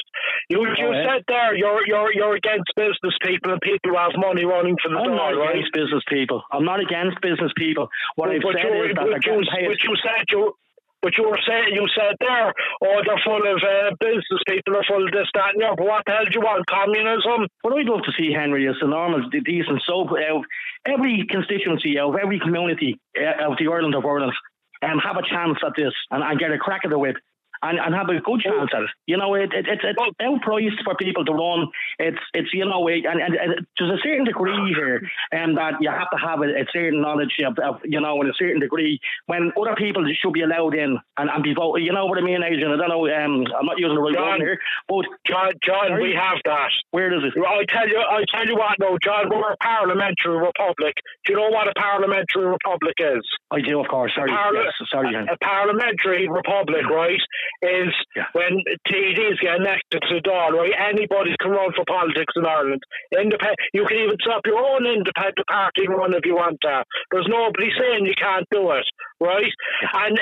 Speaker 11: You you said there you're you're you're against business people and people who have money running for the
Speaker 7: I'm
Speaker 11: door,
Speaker 7: not
Speaker 11: right?
Speaker 7: against business people. I'm not against business people. What I've
Speaker 11: but
Speaker 7: said is that they're
Speaker 11: you,
Speaker 7: getting paid.
Speaker 11: but you said you but you were saying you said there, oh, they're full of uh, business people, are full of this, that, and the other. What the hell do you want? Communism?
Speaker 7: What I'd love to see, Henry, is the normal, the decent soap out every constituency, out of every community uh, of the Ireland of Ireland, and um, have a chance at this and, and get a crack at it and, and have a good chance at it. You know, it, it, it's it's outpriced for people to run. It's it's you know, it, and, and, and there's a certain degree here, and um, that you have to have a, a certain knowledge of, of, you know, in a certain degree when other people should be allowed in and, and be voted. You know what I mean, Adrian? I don't know. Um, I'm not using the right
Speaker 11: John,
Speaker 7: word here, but
Speaker 11: John, John,
Speaker 7: sorry?
Speaker 11: we have that.
Speaker 7: Where does it?
Speaker 11: I tell you, I tell you what, no, John, we're a parliamentary republic. Do you know what a parliamentary republic is?
Speaker 7: I do, of course. Sorry,
Speaker 11: Parla-
Speaker 7: yes, sorry, Henry.
Speaker 11: a parliamentary republic, right, is
Speaker 7: Yeah.
Speaker 11: when TDs get elected to the Dáil, right? Anybody can run for politics in Ireland. Independent, you can even set up your own independent party run if you want to. There's nobody saying you can't do it, right? And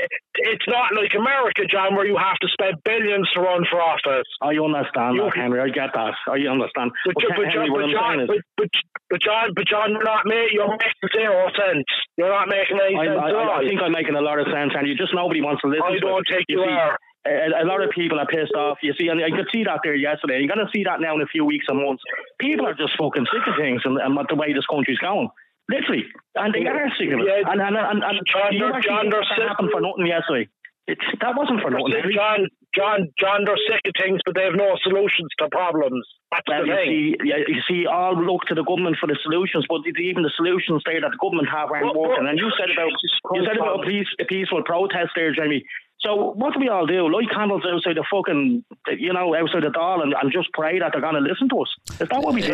Speaker 11: it's not like America, John, where you have to spend billions to run for office.
Speaker 7: I understand
Speaker 11: You-
Speaker 7: that, Henry. I get that. I understand.
Speaker 11: But,
Speaker 7: But,
Speaker 11: John, but,
Speaker 7: Henry,
Speaker 11: John, but, John, but, but, but John, but John, you're not making, you're making zero sense. You're not making any
Speaker 7: I,
Speaker 11: sense
Speaker 7: I,
Speaker 11: all.
Speaker 7: I think I'm making a lot of sense, and you just nobody wants to listen.
Speaker 11: I don't
Speaker 7: it.
Speaker 11: think you
Speaker 7: see,
Speaker 11: are.
Speaker 7: A, a lot of people are pissed off. You see, and I could see that there yesterday. You're going to see that now in a few weeks and months. People are just fucking sick of things and, and the way this country's going. Literally, and they are sick of it.
Speaker 11: Yeah.
Speaker 7: And and and, and
Speaker 11: John,
Speaker 7: you
Speaker 11: they're-
Speaker 7: actually
Speaker 11: John,
Speaker 7: that
Speaker 11: sick-
Speaker 7: happened for nothing yesterday. It, that wasn't for nothing. Henry.
Speaker 11: John, John, John, they're sick of things, but they have no solutions to problems. That's
Speaker 7: Well,
Speaker 11: the
Speaker 7: you
Speaker 11: thing.
Speaker 7: see, yeah, you see, all look to the government for the solutions, but even the solutions there that the government have aren't
Speaker 11: Well,
Speaker 7: working.
Speaker 11: well,
Speaker 7: And you said about you said about a, peace, a peaceful protest there, Jamie. So what do we all do? Light candles outside the fucking, you know, outside the Dáil and, and just pray that they're going to listen to us. Is that what we do?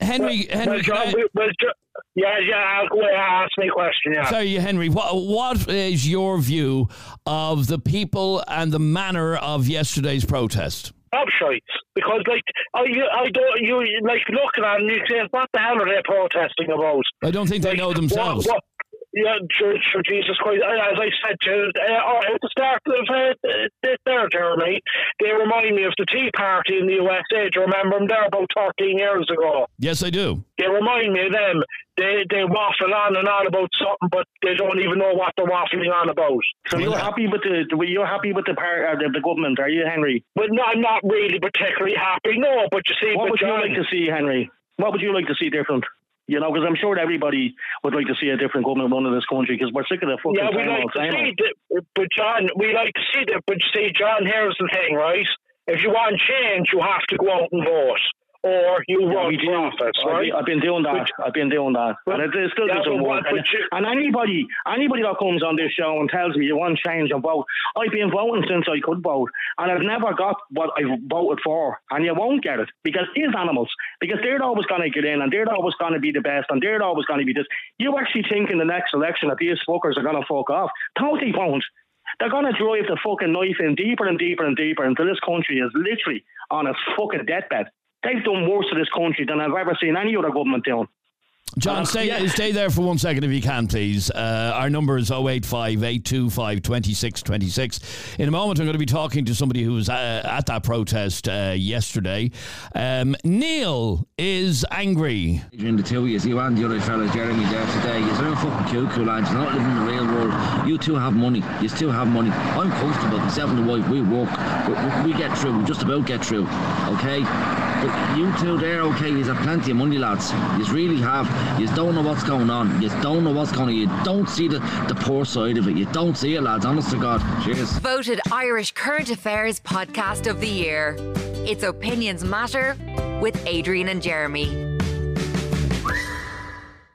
Speaker 2: Henry, Henry,
Speaker 11: John,
Speaker 2: can I-
Speaker 11: well, well, Jo- yeah, yeah, go ask me a question, yeah.
Speaker 2: Sorry, Henry. What what is your view of the people and the manner of yesterday's protest?
Speaker 11: Oh, Upshites. Because, like, I, I don't, you, like, looking at them, you say, what the hell are they protesting about?
Speaker 2: I don't think they know themselves.
Speaker 11: What, what, yeah, sure, sure, Jesus Christ. As I said to uh, at the start of uh, this there, Jeremy, they remind me of the Tea Party in the USA. Do you remember them there about 13 years ago?
Speaker 2: Yes, I do.
Speaker 11: They remind me of them. They they waffle on and on about something, but they don't even know what they're waffling on about.
Speaker 7: So you're happy with the you're happy with the part uh, the, the government, are you, Henry?
Speaker 11: But no, I'm not really particularly happy. No, but you see,
Speaker 7: What
Speaker 11: but
Speaker 7: would you like to see, Henry? What would you like to see different? You know, because I'm sure everybody would like to see a different government run in this country because we're sick of the fucking
Speaker 11: Yeah, we like to see that, but John, we like to see that. But see, John, here's the thing, right? If you want change, you have to go out and vote, or you
Speaker 7: Yeah,
Speaker 11: run for
Speaker 7: do.
Speaker 11: office,
Speaker 7: I've
Speaker 11: right?
Speaker 7: been, I've been doing that. I've been doing that, and it, still doesn't
Speaker 11: but
Speaker 7: work. And,
Speaker 11: you-
Speaker 7: and anybody, anybody that comes on this show and tells me you want change and vote, I've been voting since I could vote, and I've never got what I voted for, and you won't get it because these animals, because they're always going to get in, and they're always going to be the best, and they're always going to be this. You actually think in the next election that these fuckers are going to fuck off? Totally won't. They're going to drive the fucking knife in deeper and deeper and deeper until this country is literally on its fucking deathbed. They've done worse to this country than I've ever seen any other government doing.
Speaker 2: John,
Speaker 7: Uh,
Speaker 2: stay,
Speaker 7: yeah.
Speaker 2: stay there for one second if you can, please. Uh, our number is 085 825 2626. In a moment, I'm going to be talking to somebody who was uh, at that protest uh, yesterday. Um, Neil is angry.
Speaker 12: Adrian, the two of you, you and the other fella, Jeremy, there today. You're fucking cuckoo lads. You're not living in the real world. You two have money. You still have money. I'm comfortable. Myself and the wife, we work. We, we- we get through. We just about get through. Okay? But you two there, okay, you have plenty of money, lads. You really have. You don't know what's going on. You don't know what's going on. You don't see the, the poor side of it. You don't see it, lads. Honest to God. Cheers.
Speaker 1: Voted Irish Current Affairs Podcast of the Year. It's Opinions Matter with Adrian and Jeremy.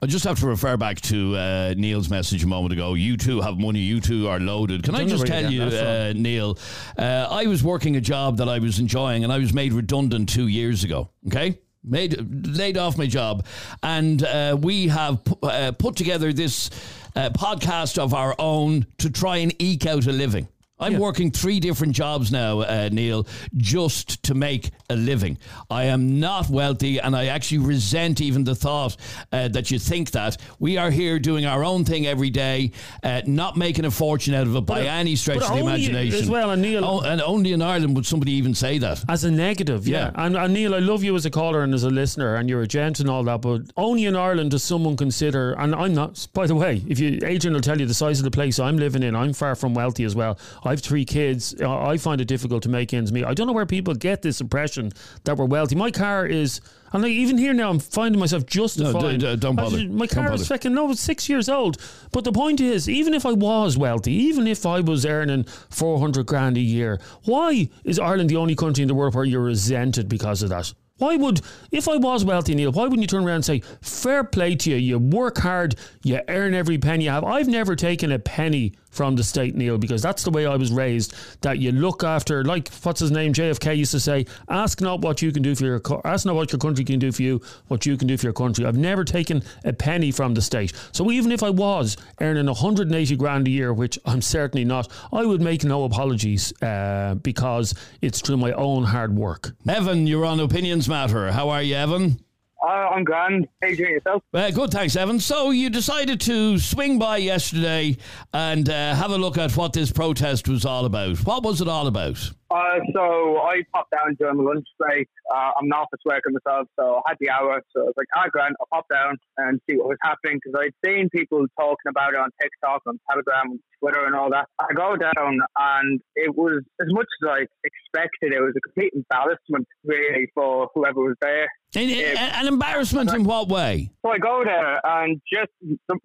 Speaker 2: I just have to refer back to uh, Neil's message a moment ago. You two have money. You two are loaded. Can I just tell
Speaker 3: you
Speaker 2: you,
Speaker 3: get that
Speaker 2: uh, Neil? Uh, I was working a job that I was enjoying, and I was made redundant two years ago. Okay. Made laid off my job, and uh, we have pu- uh, put together this uh, podcast of our own to try and eke out a living. I'm working three different jobs now, uh, Neil, just to make a living. I am not wealthy, and I actually resent even the thought uh, that you think that. We are here doing our own thing every day, uh, not making a fortune out of it by
Speaker 3: But, uh,
Speaker 2: any stretch of the imagination.
Speaker 3: as well, and Neil-
Speaker 2: Oh, and only in Ireland would somebody even say that.
Speaker 3: As a negative, yeah. And, and Neil, I love you as a caller and as a listener, and you're a gent and all that, but only in Ireland does someone consider, and I'm not, by the way, if you, Adrian will tell you the size of the place I'm living in, I'm far from wealthy as well. I have three kids. I find it difficult to make ends meet. I don't know where people get this impression that we're wealthy. My car is, and like, even here now, I'm finding myself justifying.
Speaker 2: d- don't bother.
Speaker 3: My car is fucking, no, it's six years old. But the point is, even if I was wealthy, even if I was earning 400 grand a year, why is Ireland the only country in the world where you're resented because of that? Why would, if I was wealthy, Neil, why wouldn't you turn around and say, fair play to you, you work hard, you earn every penny you have? I've never taken a penny from the state, Neil, because that's the way I was raised, that you look after, like, what's his name, JFK used to say, ask not what you can do for your, ask not what your country can do for you, what you can do for your country. I've never taken a penny from the state. So even if I was earning 180 grand a year, which I'm certainly not, I would make no apologies uh, because it's through my own hard work.
Speaker 2: Evan, you're on Opinions Matter. How are you, Evan?
Speaker 13: Uh, I'm grand. How you doing yourself?
Speaker 2: Uh, good, thanks, Evan. So you decided to swing by yesterday and uh, have a look at what this protest was all about. What was it all about?
Speaker 13: Uh, so I popped down during my lunch break. Uh, I'm an office worker myself, so I had the hour. So I was like, ah, grand, I'll pop down and see what was happening because I'd seen people talking about it on TikTok, on Telegram, on Twitter, and all that. I go down and it was as much as I expected. It was a complete embarrassment, really, for whoever was there.
Speaker 2: An,
Speaker 13: It-
Speaker 2: an embarrassment in what way?
Speaker 13: so I go there, and just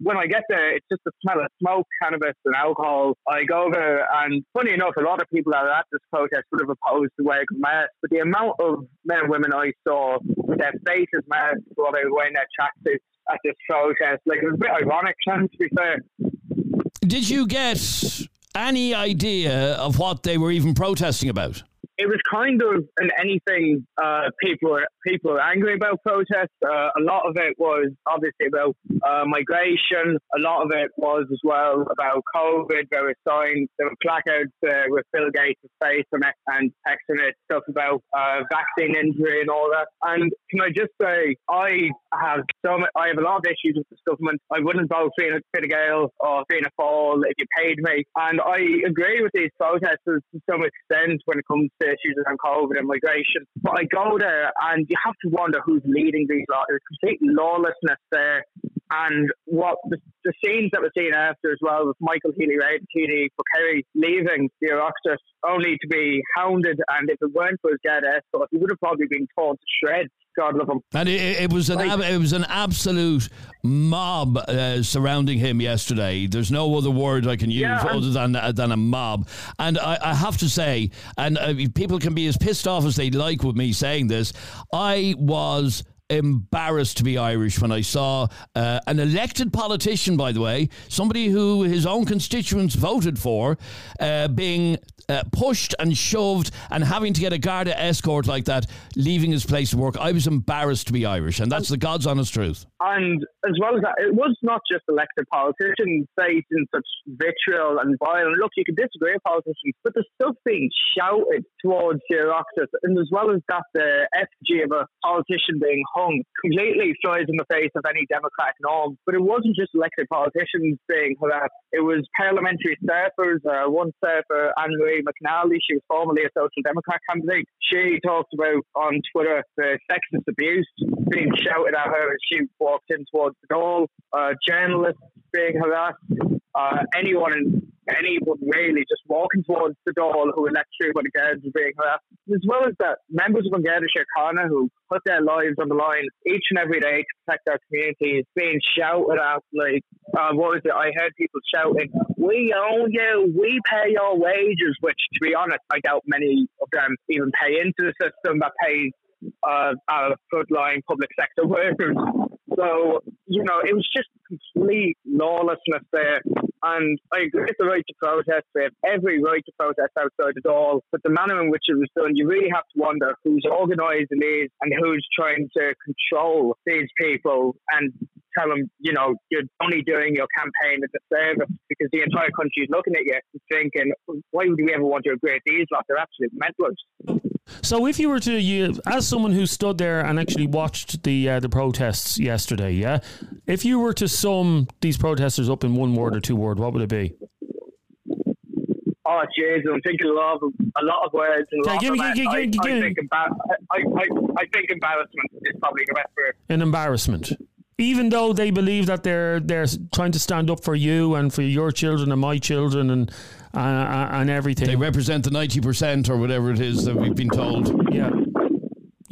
Speaker 13: when I get there, it's just the smell of smoke, cannabis, and alcohol. I go there, and funny enough, a lot of people that are at this protest would of opposed the wearing masks, but the amount of men and women I saw with their faces masked while they were wearing their tracksuits at this protest, like it was a bit ironic, to be fair.
Speaker 2: Did you get any idea of what they were even protesting about?
Speaker 13: It was kind of an anything uh, people were people were angry about protests. Uh, a lot of it was obviously about uh, migration. A lot of it was as well about COVID. There were signs, there were placards uh, with Bill Gates' face on it and texting it stuff about uh, vaccine injury and all that. And can I just say, I have so much, I have a lot of issues with this government. I wouldn't vote Fianna Fine Gael or Fianna Fáil if you paid me. And I agree with these protesters to some extent when it comes to issues around COVID and migration. But I go there and you have to wonder who's leading these laws. There's complete lawlessness there. And what the, the scenes that were seen after as well with Michael Healy-Rae, TD for Kerry leaving the Oireachtas only to be hounded. And if it weren't for his dad escort, he would have probably been torn to shreds. God love him.
Speaker 2: And it, it was an ab- it was an absolute mob uh, surrounding him yesterday. There's no other word I can use
Speaker 13: Yeah,
Speaker 2: other than uh, than a mob. And I, I have to say, and uh, people can be as pissed off as they like with me saying this. I was embarrassed to be Irish when I saw uh, an elected politician, by the way, somebody who his own constituents voted for, uh, being uh, pushed and shoved and having to get a Garda escort like that, leaving his place of work. I was embarrassed to be Irish, and that's the God's honest truth.
Speaker 13: And as well as that, it was not just elected politicians facing such vitriol and violence. Look, you can disagree with politicians, but there's stuff being shouted towards the Oireachtas, and as well as that, the effigy of a politician being hung completely flies in the face of any democratic norm. But it wasn't just elected politicians being harassed. It was parliamentary staffers. Uh, one staffer, Anne Marie McNally, she was formerly a Social Democrat candidate. She talked about on Twitter the sexist abuse being shouted at her as she walked in towards the. Uh, journalists being harassed. Uh, anyone in anyone really just walking towards the door who were let through the guards were being harassed. As well as that, members of Garda Síochána who put their lives on the line each and every day to protect our communities being shouted at like uh, what was it? I heard people shouting, We own you, we pay your wages which to be honest I doubt many of them even pay into the system that pays uh, our frontline public sector workers. So, you know, it was just complete lawlessness there. And I agree with the right to protest. We have every right to protest outside the Dáil. But the manner in which it was done, you really have to wonder who's organising these and who's trying to control these people and tell them, you know, you're only doing your campaign as a service because the entire country is looking at you and thinking, why would we ever want to agree with these lot? They're absolute mentalists.
Speaker 3: So, if you were to, you, as someone who stood there and actually watched the uh, the protests yesterday, yeah, if you were to sum these protesters up in one word or two word, what would it be?
Speaker 13: Oh, jeez, I'm thinking a lot of a lot of words. And
Speaker 3: Yeah, give me- give-
Speaker 13: I,
Speaker 3: give-
Speaker 13: I,
Speaker 3: give-
Speaker 13: think embar- I, I, I think embarrassment is probably the best word.
Speaker 3: An embarrassment. Even though they believe that they're they're trying to stand up for you and for your children and my children and uh, and everything.
Speaker 2: They represent the 90% or whatever it is that we've been told.
Speaker 3: Yeah.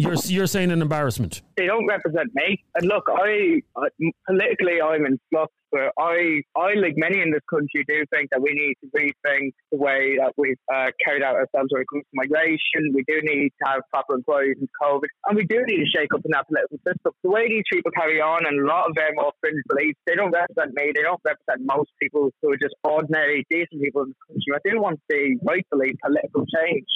Speaker 3: You're you're saying an embarrassment.
Speaker 13: They don't represent me. And look, I, I politically I'm in flux, but I, I like many in this country do think that we need to rethink the way that we've uh, carried out ourselves when it comes to migration. We do need to have proper inquiries into COVID, and we do need to shake up in that political system. The way these people carry on, and a lot of them are fringe beliefs, they don't represent me. They don't represent most people who are just ordinary, decent people in this country. I do want to see rightfully political change.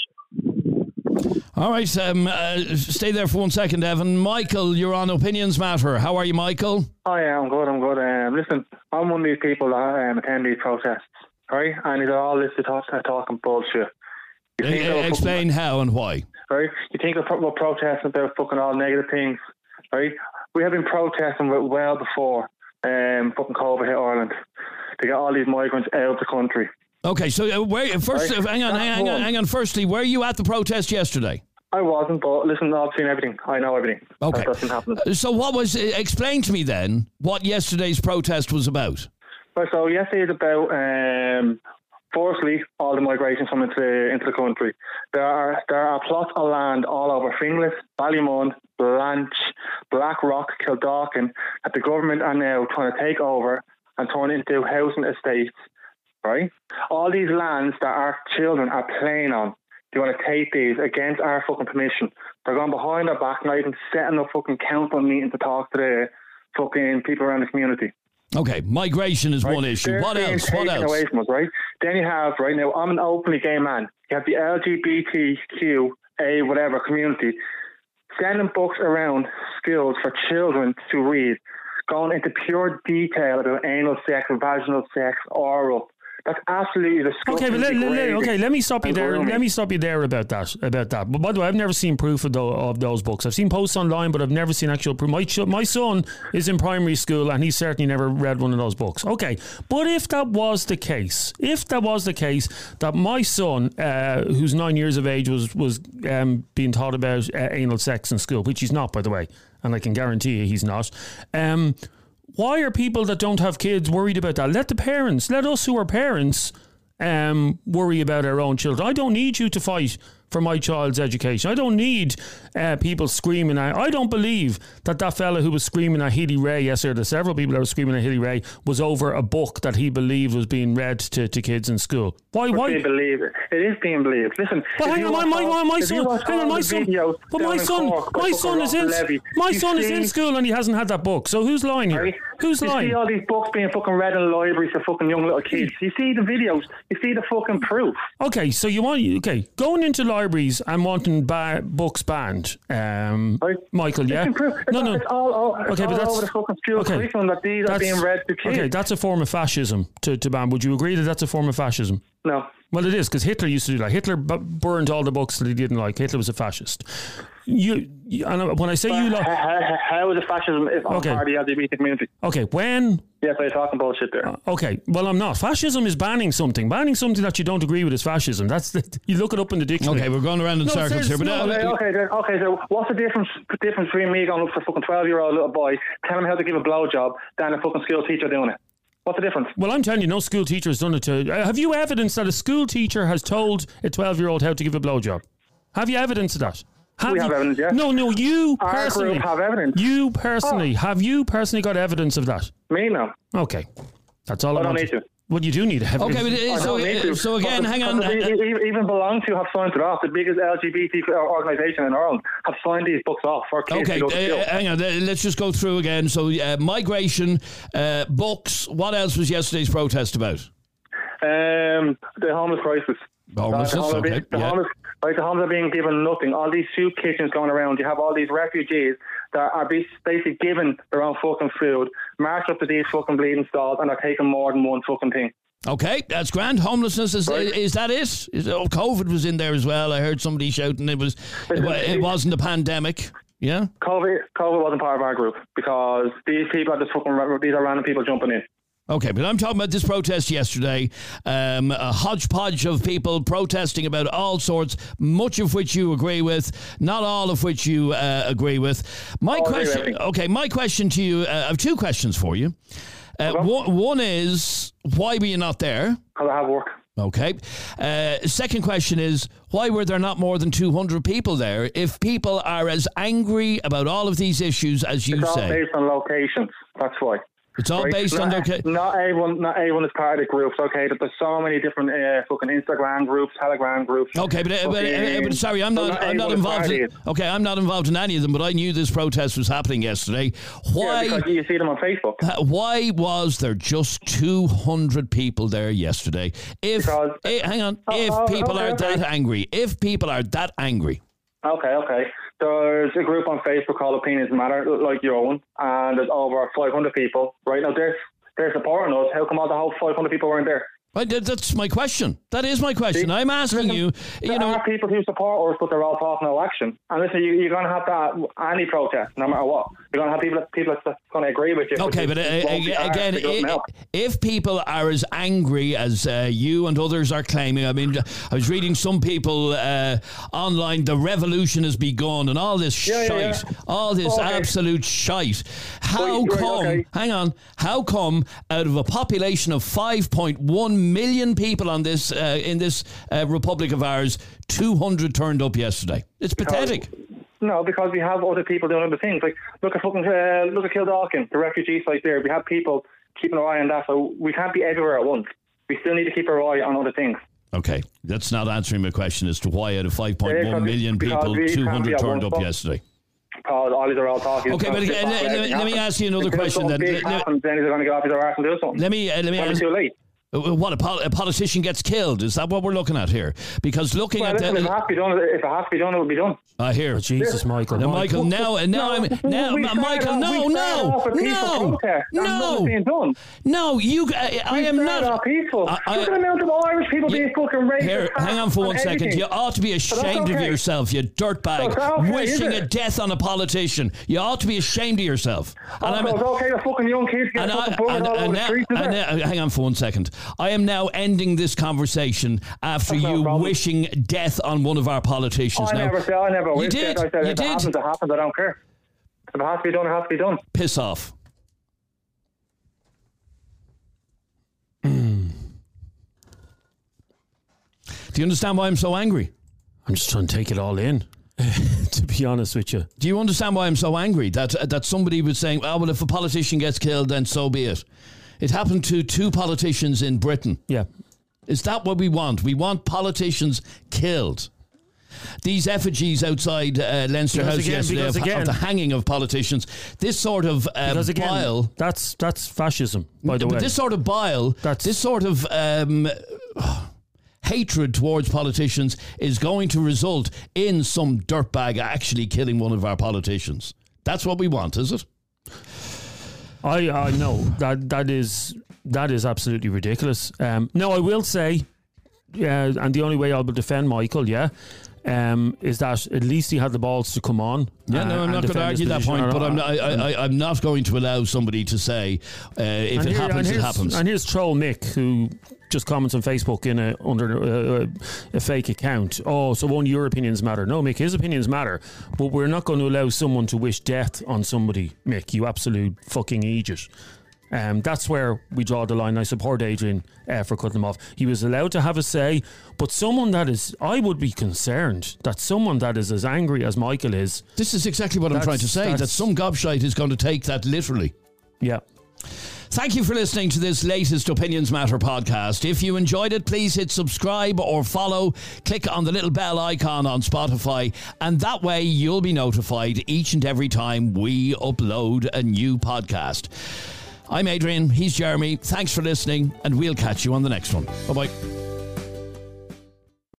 Speaker 2: All right, um, uh, stay there for one second, Evan. Michael, you're on Opinions Matter. How are you, Michael?
Speaker 14: Oh yeah, I'm good. I'm good. Um, listen, I'm one of these people that um, attend these protests, right? And they're all listed talk, talking bullshit. You think they're
Speaker 2: explain how and why.
Speaker 14: right? You think we're, protesting, they're fucking all negative things, right? We have been protesting well- well before um, fucking COVID hit Ireland to get all these migrants out of the country.
Speaker 2: Okay, so uh, where first?
Speaker 14: Right.
Speaker 2: Uh, hang on, hang on, hang on. Firstly, were you at the protest yesterday?
Speaker 14: I wasn't, but listen, I've seen everything. I know everything.
Speaker 2: Okay.
Speaker 14: That doesn't happen.
Speaker 2: So, what was? Uh, explain to me then what yesterday's protest was about.
Speaker 14: Right, so yesterday is about um, firstly all the migration coming into into the country. There are there are plots of land all over Finglas, Ballymun, Blanche, Blackrock, Clondalkin that the government are now trying to take over and turn into housing estates. Right, all these lands that our children are playing on. They want to take these against our fucking permission. They're going behind our back, not even setting up fucking council meeting to talk to the fucking people around the community.
Speaker 2: Okay, migration is one issue.
Speaker 14: They're
Speaker 2: What else? What else?
Speaker 14: Away from us, right? Then you have right now. I'm an openly gay man. You have the LGBTQA whatever community sending books around schools for children to read, going into pure detail about anal sex, vaginal sex, oral. That's absolutely disgusting.
Speaker 3: Okay, but let, let- okay, let me stop you there. Let me stop you there about that. About that. But by the way, I've never seen proof of, tho- of those books. I've seen posts online, but I've never seen actual proof. My my son is in primary school, and he's certainly never read one of those books. Okay, but if that was the case, if that was the case that my son, uh, who's nine years of age, was was um, being taught about uh, anal sex in school, which he's not, by the way, and I can guarantee you he's not. Um, why are people that don't have kids worried about that? Let the parents, let us who are parents, um, worry about our own children. I don't need you to fight for my child's education. I don't need uh, people screaming. At, I don't believe that that fella who was screaming at Healy-Rae yesterday, the several people that were screaming at Healy-Rae, was over a book that he believed was being read to, to kids in school. Why?
Speaker 14: But
Speaker 3: Why?
Speaker 14: they believe it. It is being believed. Listen,
Speaker 3: But hang on, my, my, my, my son, hang on, my son, but my son,
Speaker 14: Cork
Speaker 3: my son is in,
Speaker 14: Levy,
Speaker 3: my
Speaker 14: you
Speaker 3: son is in school and he hasn't had that book. So who's lying here? Who's
Speaker 14: you
Speaker 3: lying?
Speaker 14: see all these books being fucking read in libraries for fucking young little kids. You see the videos. You see the fucking proof.
Speaker 3: Okay, so you want okay going into libraries and wanting ba- books banned, um, Michael? Yeah,
Speaker 14: It's. It's
Speaker 3: no,
Speaker 14: all-
Speaker 3: no.
Speaker 14: it's all- all- it's
Speaker 3: okay, but that's
Speaker 14: over the fucking school
Speaker 3: okay.
Speaker 14: curriculum that these are being read to kids.
Speaker 3: Okay, that's a form of fascism to, to ban. Would you agree that that's a form of fascism?
Speaker 14: No.
Speaker 3: Well, it is because Hitler used to do that. Hitler bu- burned all the books that he didn't like. Hitler was a fascist. You, you and when I say you,
Speaker 14: How, how, how is it fascism if I'm
Speaker 3: Okay.
Speaker 14: part of the LGBT community?
Speaker 3: okay, when
Speaker 14: Yes, I'm talking bullshit there.
Speaker 3: Okay, well, I'm not. Fascism is banning something. Banning something that you don't agree with is fascism. That's the, you look it up in the dictionary.
Speaker 2: Okay, we're going around in
Speaker 3: No,
Speaker 2: circles here, but uh,
Speaker 3: no,
Speaker 14: Okay, okay, then- okay. So, what's the difference the difference between me going up for a fucking twelve year old little boy, telling him how to give a blowjob, than a fucking school teacher doing it? What's the difference?
Speaker 3: Well, I'm telling you, no school teacher has done it to. Uh, have you evidence that a school teacher has told a 12 year old how to give a blowjob? Have you evidence of that?
Speaker 14: We have
Speaker 3: you-
Speaker 14: evidence, yeah.
Speaker 3: No, no, you
Speaker 14: Our
Speaker 3: personally.
Speaker 14: group have evidence.
Speaker 3: You personally. Have you personally got evidence of that?
Speaker 14: Me no.
Speaker 3: Okay. That's all I,
Speaker 14: I don't
Speaker 3: want
Speaker 14: need to.
Speaker 3: Well, you do need evidence.
Speaker 2: Okay, but it-
Speaker 14: I
Speaker 2: so,
Speaker 14: don't need to.
Speaker 2: uh, so again,
Speaker 14: Because-
Speaker 2: hang on.
Speaker 14: because
Speaker 2: uh,
Speaker 14: even BeLonG To have signed it off. The biggest LGBT organisation in Ireland have signed these books off for kids
Speaker 2: Okay,
Speaker 14: to go to
Speaker 2: uh, hang on. uh, Let's just go through again. So, uh, migration, uh, books. What else was yesterday's protest about?
Speaker 14: Um, the homeless crisis.
Speaker 2: Homelessness,
Speaker 14: the homeless,
Speaker 2: okay,
Speaker 14: the
Speaker 2: yeah.
Speaker 14: homeless, right, the homes are being given nothing. All these soup kitchens going around. You have all these refugees that are basically given their own fucking food, march up to these fucking bleeding stalls, and are taking more than one fucking thing.
Speaker 2: Okay, that's grand. Homelessness is is that it? Is, oh, COVID was in there as well. I heard somebody shouting it was it, it wasn't a pandemic. Yeah.
Speaker 14: COVID, COVID wasn't part of our group because these people are just fucking these are random people jumping in.
Speaker 2: Okay, but I'm talking about this protest yesterday. Um, a hodgepodge of people protesting about all sorts, much of which you agree with, not all of which you uh, agree with. My
Speaker 14: Oh, I agree with
Speaker 2: question, okay, my question to you, uh, I have two questions for you. Uh, one, one is, why were you not there?
Speaker 14: Because I have work.
Speaker 2: Okay. Uh, second question is, why were there not more than 200 people there if people are as angry about all of these issues as you
Speaker 14: It's all
Speaker 2: say?
Speaker 14: based on locations. That's why.
Speaker 2: It's all based on
Speaker 14: not, Not everyone, not everyone is part of the groups. Okay, but there's so many different uh, fucking Instagram groups, Telegram groups.
Speaker 2: Okay, but, uh, but, uh, but sorry, I'm
Speaker 14: so
Speaker 2: not. I'm not involved. In, okay, I'm not involved in any of them. But I knew this protest was happening yesterday. Why?
Speaker 14: Yeah, because you see them on Facebook.
Speaker 2: uh, Why was there just 200 people there yesterday? If eh, hang on, if
Speaker 14: oh,
Speaker 2: people
Speaker 14: okay,
Speaker 2: are
Speaker 14: okay.
Speaker 2: that angry, if people are that angry,
Speaker 14: Okay, okay. There's a group on Facebook called Opinions Matter, like your own, and there's over 500 people. Right now, they're, they're supporting us. How come all the whole 500 people weren't there?
Speaker 2: That- that's my question. That is my question. I'm asking you. You know,
Speaker 14: are people who support us, but they're all talking no action. And listen, you, you're going to have that any protest, no matter what. You're going to have people people that's going to agree with you.
Speaker 2: Okay, but uh,
Speaker 14: It won't be
Speaker 2: ag-
Speaker 14: hard
Speaker 2: again,
Speaker 14: to get them
Speaker 2: i-
Speaker 14: help.
Speaker 2: if people are as angry as uh, you and others are claiming, I mean, I was reading some people uh, online, the revolution has begun and all this
Speaker 14: Yeah,
Speaker 2: shite,
Speaker 14: yeah, yeah.
Speaker 2: all this
Speaker 14: Okay.
Speaker 2: absolute shite. How
Speaker 14: right,
Speaker 2: come,
Speaker 14: okay.
Speaker 2: hang on, how come out of a population of 5.1 million people on this uh, in this uh, republic of ours, 200 turned up yesterday? It's pathetic.
Speaker 14: No, because we have other people doing other things. Like look at fucking uh, look at Clondalkin, the refugee site there. We have people keeping an eye on that, so we can't be everywhere at once. We still need to keep our eye on other things.
Speaker 2: Okay, that's not answering my question as to why out of
Speaker 14: Yeah,
Speaker 2: 5.1
Speaker 14: because-
Speaker 2: million people,
Speaker 14: we can't be
Speaker 2: 200 turned up yesterday.
Speaker 14: Because all these are all talking.
Speaker 2: Okay, but again, let- let- let me ask you another question then.
Speaker 14: big
Speaker 2: Let- let-
Speaker 14: happens, then going to get off his arse and do something.
Speaker 2: Let me uh, let me ask.
Speaker 14: too late.
Speaker 2: Uh, uh, What a, pol- a politician gets killed? Is that what we're looking at here? Because looking
Speaker 14: Well,
Speaker 2: at
Speaker 14: listen, if it
Speaker 2: the,
Speaker 14: has to be done, if it has to be done, it will be done.
Speaker 2: Ah, I hear oh,
Speaker 3: Jesus, Michael.
Speaker 2: Now, Michael, now and now I'm now,
Speaker 14: we
Speaker 2: Michael,
Speaker 14: off-
Speaker 2: no, no,
Speaker 14: off a peaceful
Speaker 2: no, no,
Speaker 14: nothing's being done.
Speaker 2: no. You, uh, I,
Speaker 14: I
Speaker 2: am not.
Speaker 14: off peaceful.
Speaker 2: I- I-
Speaker 14: Look at the amount of Irish people being fucking racist.
Speaker 2: Here, hang on for one second. You ought to be
Speaker 14: But that's
Speaker 2: ashamed of yourself, you dirtbag,
Speaker 14: okay,
Speaker 2: wishing a death on a politician. You ought to be ashamed of yourself. And I'm-
Speaker 14: okay, the fucking young kids get
Speaker 2: and,
Speaker 14: fucking bullied all over
Speaker 2: and
Speaker 14: the streets. is
Speaker 2: and
Speaker 14: it?
Speaker 2: now- hang on for one second. I am now ending this conversation after
Speaker 14: That's
Speaker 2: you
Speaker 14: problem.
Speaker 2: wishing death on one of our politicians.
Speaker 14: I
Speaker 2: now,
Speaker 14: never said, I never
Speaker 2: you
Speaker 14: wished
Speaker 2: did.
Speaker 14: it. I said,
Speaker 2: you
Speaker 14: if
Speaker 2: did.
Speaker 14: it happens, it happens. I don't care. If it has to be done, it has to be done.
Speaker 2: Piss off. Do you understand why I'm so angry?
Speaker 3: I'm just trying to take it all in. to be honest with you,
Speaker 2: Do you understand why I'm so angry that uh, that somebody was saying, "Oh well, if a politician gets killed, then so be it." It happened to two politicians in Britain.
Speaker 3: Yeah.
Speaker 2: Is that what we want? We want politicians killed. These effigies outside uh, Leinster
Speaker 3: Because
Speaker 2: House
Speaker 3: again-
Speaker 2: yesterday of,
Speaker 3: again-
Speaker 2: of the hanging of politicians. This sort of
Speaker 3: again,
Speaker 2: bile.
Speaker 3: that's that's fascism. By the
Speaker 2: but
Speaker 3: way,
Speaker 2: this sort of bile. That's this sort of um, hatred towards politicians is going to result in some dirtbag actually killing one of our politicians. That's what we want, is it?
Speaker 3: I I know that that is that is absolutely ridiculous. Um, no, I will say, yeah, and the only way I will defend Michael, yeah, um, is that at least he had the balls to come on.
Speaker 2: Yeah,
Speaker 3: uh,
Speaker 2: no, I'm not going to argue that point, but I'm not, I,
Speaker 3: And-
Speaker 2: I, I, I'm not going to allow somebody to say uh, if
Speaker 3: and
Speaker 2: it
Speaker 3: here-
Speaker 2: happens, it happens.
Speaker 3: And here's troll Mick who just comments on Facebook in a under uh, a fake account. Oh, so only your opinions matter? No, Mick, his opinions matter, but we're not going to allow someone to wish death on somebody. Mick, you absolute fucking idiot. Um, that's where we draw the line. I support Adrian uh, for cutting him off. He was allowed to have a say, but someone that is, I would be concerned that someone that is as angry as Michael is.
Speaker 2: This is exactly what I'm trying to say. That some gobshite is going to take that literally.
Speaker 3: Yeah.
Speaker 2: Thank you for listening to this latest Opinions Matter podcast. If you enjoyed it, please hit subscribe or follow. Click on the little bell icon on Spotify, and that way you'll be notified each and every time we upload a new podcast. I'm Adrian, he's Jeremy. Thanks for listening, and we'll catch you on the next one. Bye bye.